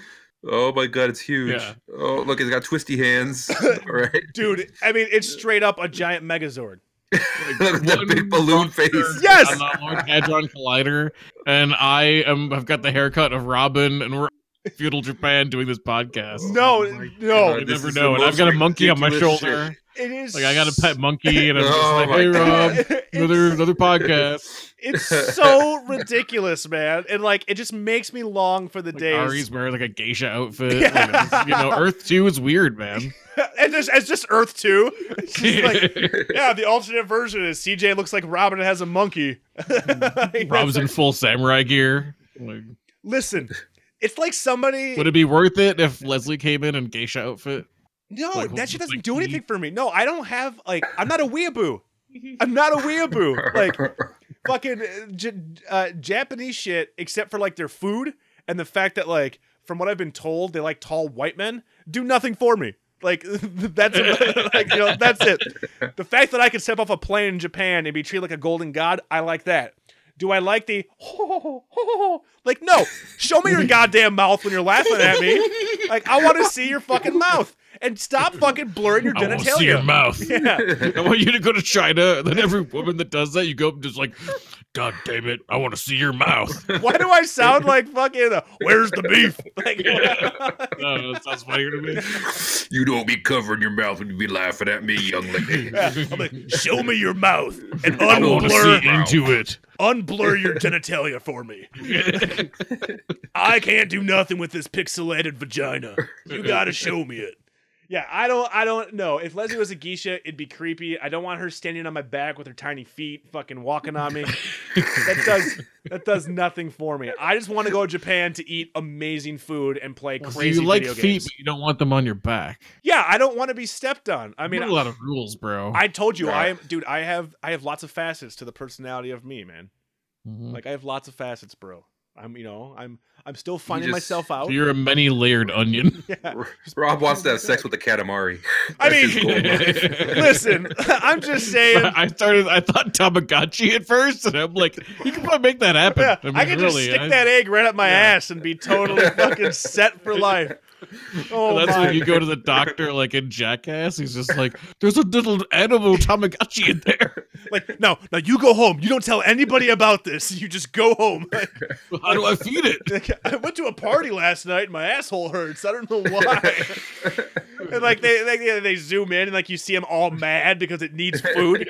Oh my god, it's huge. Yeah. Oh look, it's got twisty hands. *laughs* All right, Dude, I mean, it's straight up a giant Megazord. *laughs* look at that big balloon face. Yes! I'm not Lord Hadron Collider, and I am. I've got the haircut of Robin, and we're in feudal Japan doing this podcast. No, Oh my no, you never know. And I've got a monkey on my ridiculous shoulder. It is. Like I got a pet monkey, and I'm just Oh like, "Hey, God. Rob, another another podcast." it's *laughs* so ridiculous, man, and like it just makes me long for the Like days. Ari's wearing like a geisha outfit. *laughs* Yeah. Like, you know, Earth Two is weird, man. *laughs* and just as just Earth Two. It's just like, yeah, the alternate version is CJ looks like Robin and has a monkey. Rob's in full samurai gear. Like, Listen, it's like somebody. would it be worth it if Leslie came in in geisha outfit? No, like, that shit doesn't like do anything for me. No, I don't have like I'm not a weeaboo. *laughs* I'm not a weeaboo. Like *laughs* fucking uh, J- uh, Japanese shit, except for like their food and the fact that like from what I've been told, they like tall white men. Do nothing for me. Like *laughs* that's like you know that's it. The fact that I can step off a plane in Japan and be treated like a golden god, I like that. Do I like the oh like no? Show me your goddamn mouth when you're laughing at me. Like I want to see your fucking mouth and stop fucking blurring your I want to see your mouth. *laughs* Yeah. *laughs* I want you to go to China, and then every woman that does that, you go up and just like, God damn it, I want to see your mouth. *laughs* Why do I sound like fucking? Uh, Where's the beef? Like, No, that sounds funnier to me. you don't be covering your mouth when you be laughing at me, young lady. Yeah, I'm like, show me your mouth and I want to see unblur, into it. unblur your genitalia for me. I can't do nothing with this pixelated vagina. You gotta show me it. Yeah, I don't I don't know. If Leslie was a geisha, it'd be creepy. I don't want her standing on my back with her tiny feet fucking walking on me. that does that does nothing for me. I just want to go to Japan to eat amazing food and play So crazy you like video feet, games. but you don't want them on your back. Yeah, I don't want to be stepped on. I I mean, mean, a lot of rules, bro. I told you, Yeah. I am, dude. I have, I have lots of facets to the personality of me, man. Mhm. Like I have lots of facets, bro. I'm, you know, I'm, I'm still finding just- myself out. You're a many layered onion. *laughs* yeah. Rob wants to have sex with the Katamari. I That's mean, goal *laughs* listen, *laughs* I'm just saying. I started. I thought Tamagotchi at first, and I'm like, you can probably make that happen. Yeah, I, mean, I can just stick I- that egg right up my Yeah. ass and be totally fucking set for life. Oh that's my! when you go to the doctor, like in Jackass. He's just like, "There's a little animal Tamagotchi in there. *laughs* like, no, no, you go home. You don't tell anybody about this. You just go home. *laughs* *laughs* How do I feed it?" Like, I went to a party last night and my asshole hurts. I don't know why. and like they, they they zoom in and like you see them all mad because it needs food.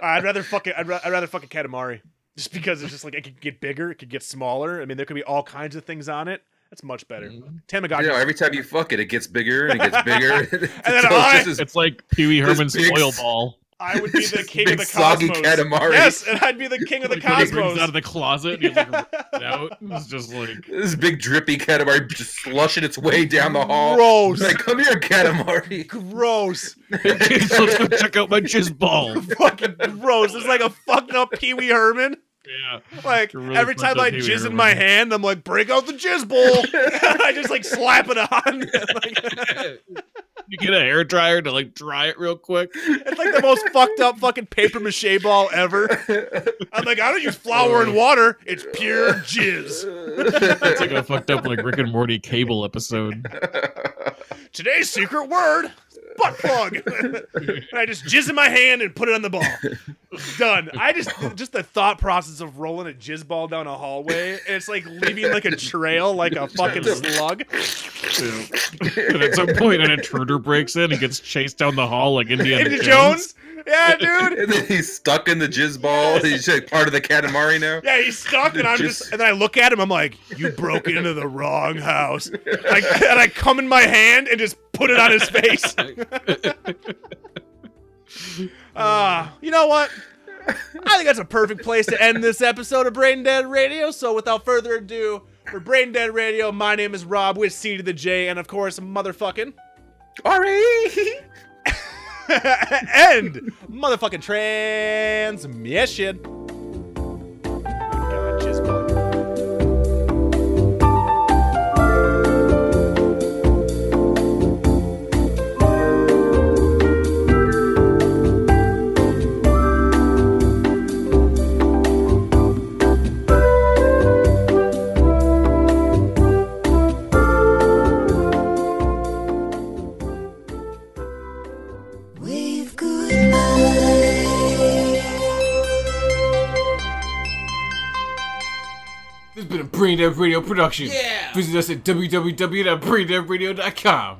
I'd rather fuck it. I'd, ra- I'd rather fuck a Katamari just because it's just like it could get bigger, it could get smaller. I mean, there could be all kinds of things on it. That's much better. Mm-hmm. Tamagotchi. You know, every time you fuck it, it gets bigger and it gets bigger. *laughs* And then Until *laughs* it's I- just as It's like Pee Wee Herman's big oil ball. I would be *laughs* the Just king of big the soggy cosmos. Katamari. Yes, and I'd be the king of the Like, when he cosmos. out of the closet, and he's like, ripping out. It's just like, this big drippy Katamari just slushing its way down the hall. Gross. Like, come here, Katamari. Gross. hey kids, let's go check out my jizz ball. Fucking gross. It's like a fucked up Pee Wee Herman. Yeah. Like really every time up I jizz in my hand, I'm like, break out the jizz bowl. *laughs* *laughs* I just like slap it on. *laughs* Like, You get a hair dryer to like dry it real quick. it's like the most fucked up fucking paper mache ball ever. I'm like, I don't use flour and water. It's pure jizz. It's like a fucked up like Rick and Morty cable episode. Today's secret word, butt plug. *laughs* and I just jizz in my hand and put it on the ball. Done. I just just the thought process of rolling a jizz ball down a hallway. And it's like leaving like a trail, like a fucking slug. and at some point, an intruder breaks in and gets chased down the hall like Indiana Into Jones. Jones. Yeah, dude. and then he's stuck in the jizz ball. He's like part of the Katamari now. Yeah, he's stuck, and I'm just, Just- and then I look at him. I'm like, "You broke into the wrong house." I, and I come in my hand and just put it on his face. *laughs* Ah, you know what? I think that's a perfect place to end this episode of Brain Dead Radio. So, without further ado, for Brain Dead Radio, my name is Rob with C to the J, and of course, motherfucking Ari. *laughs* and motherfucking transmission. Brain Dead Radio production. Yeah. Visit us at www.braindeadradio.com.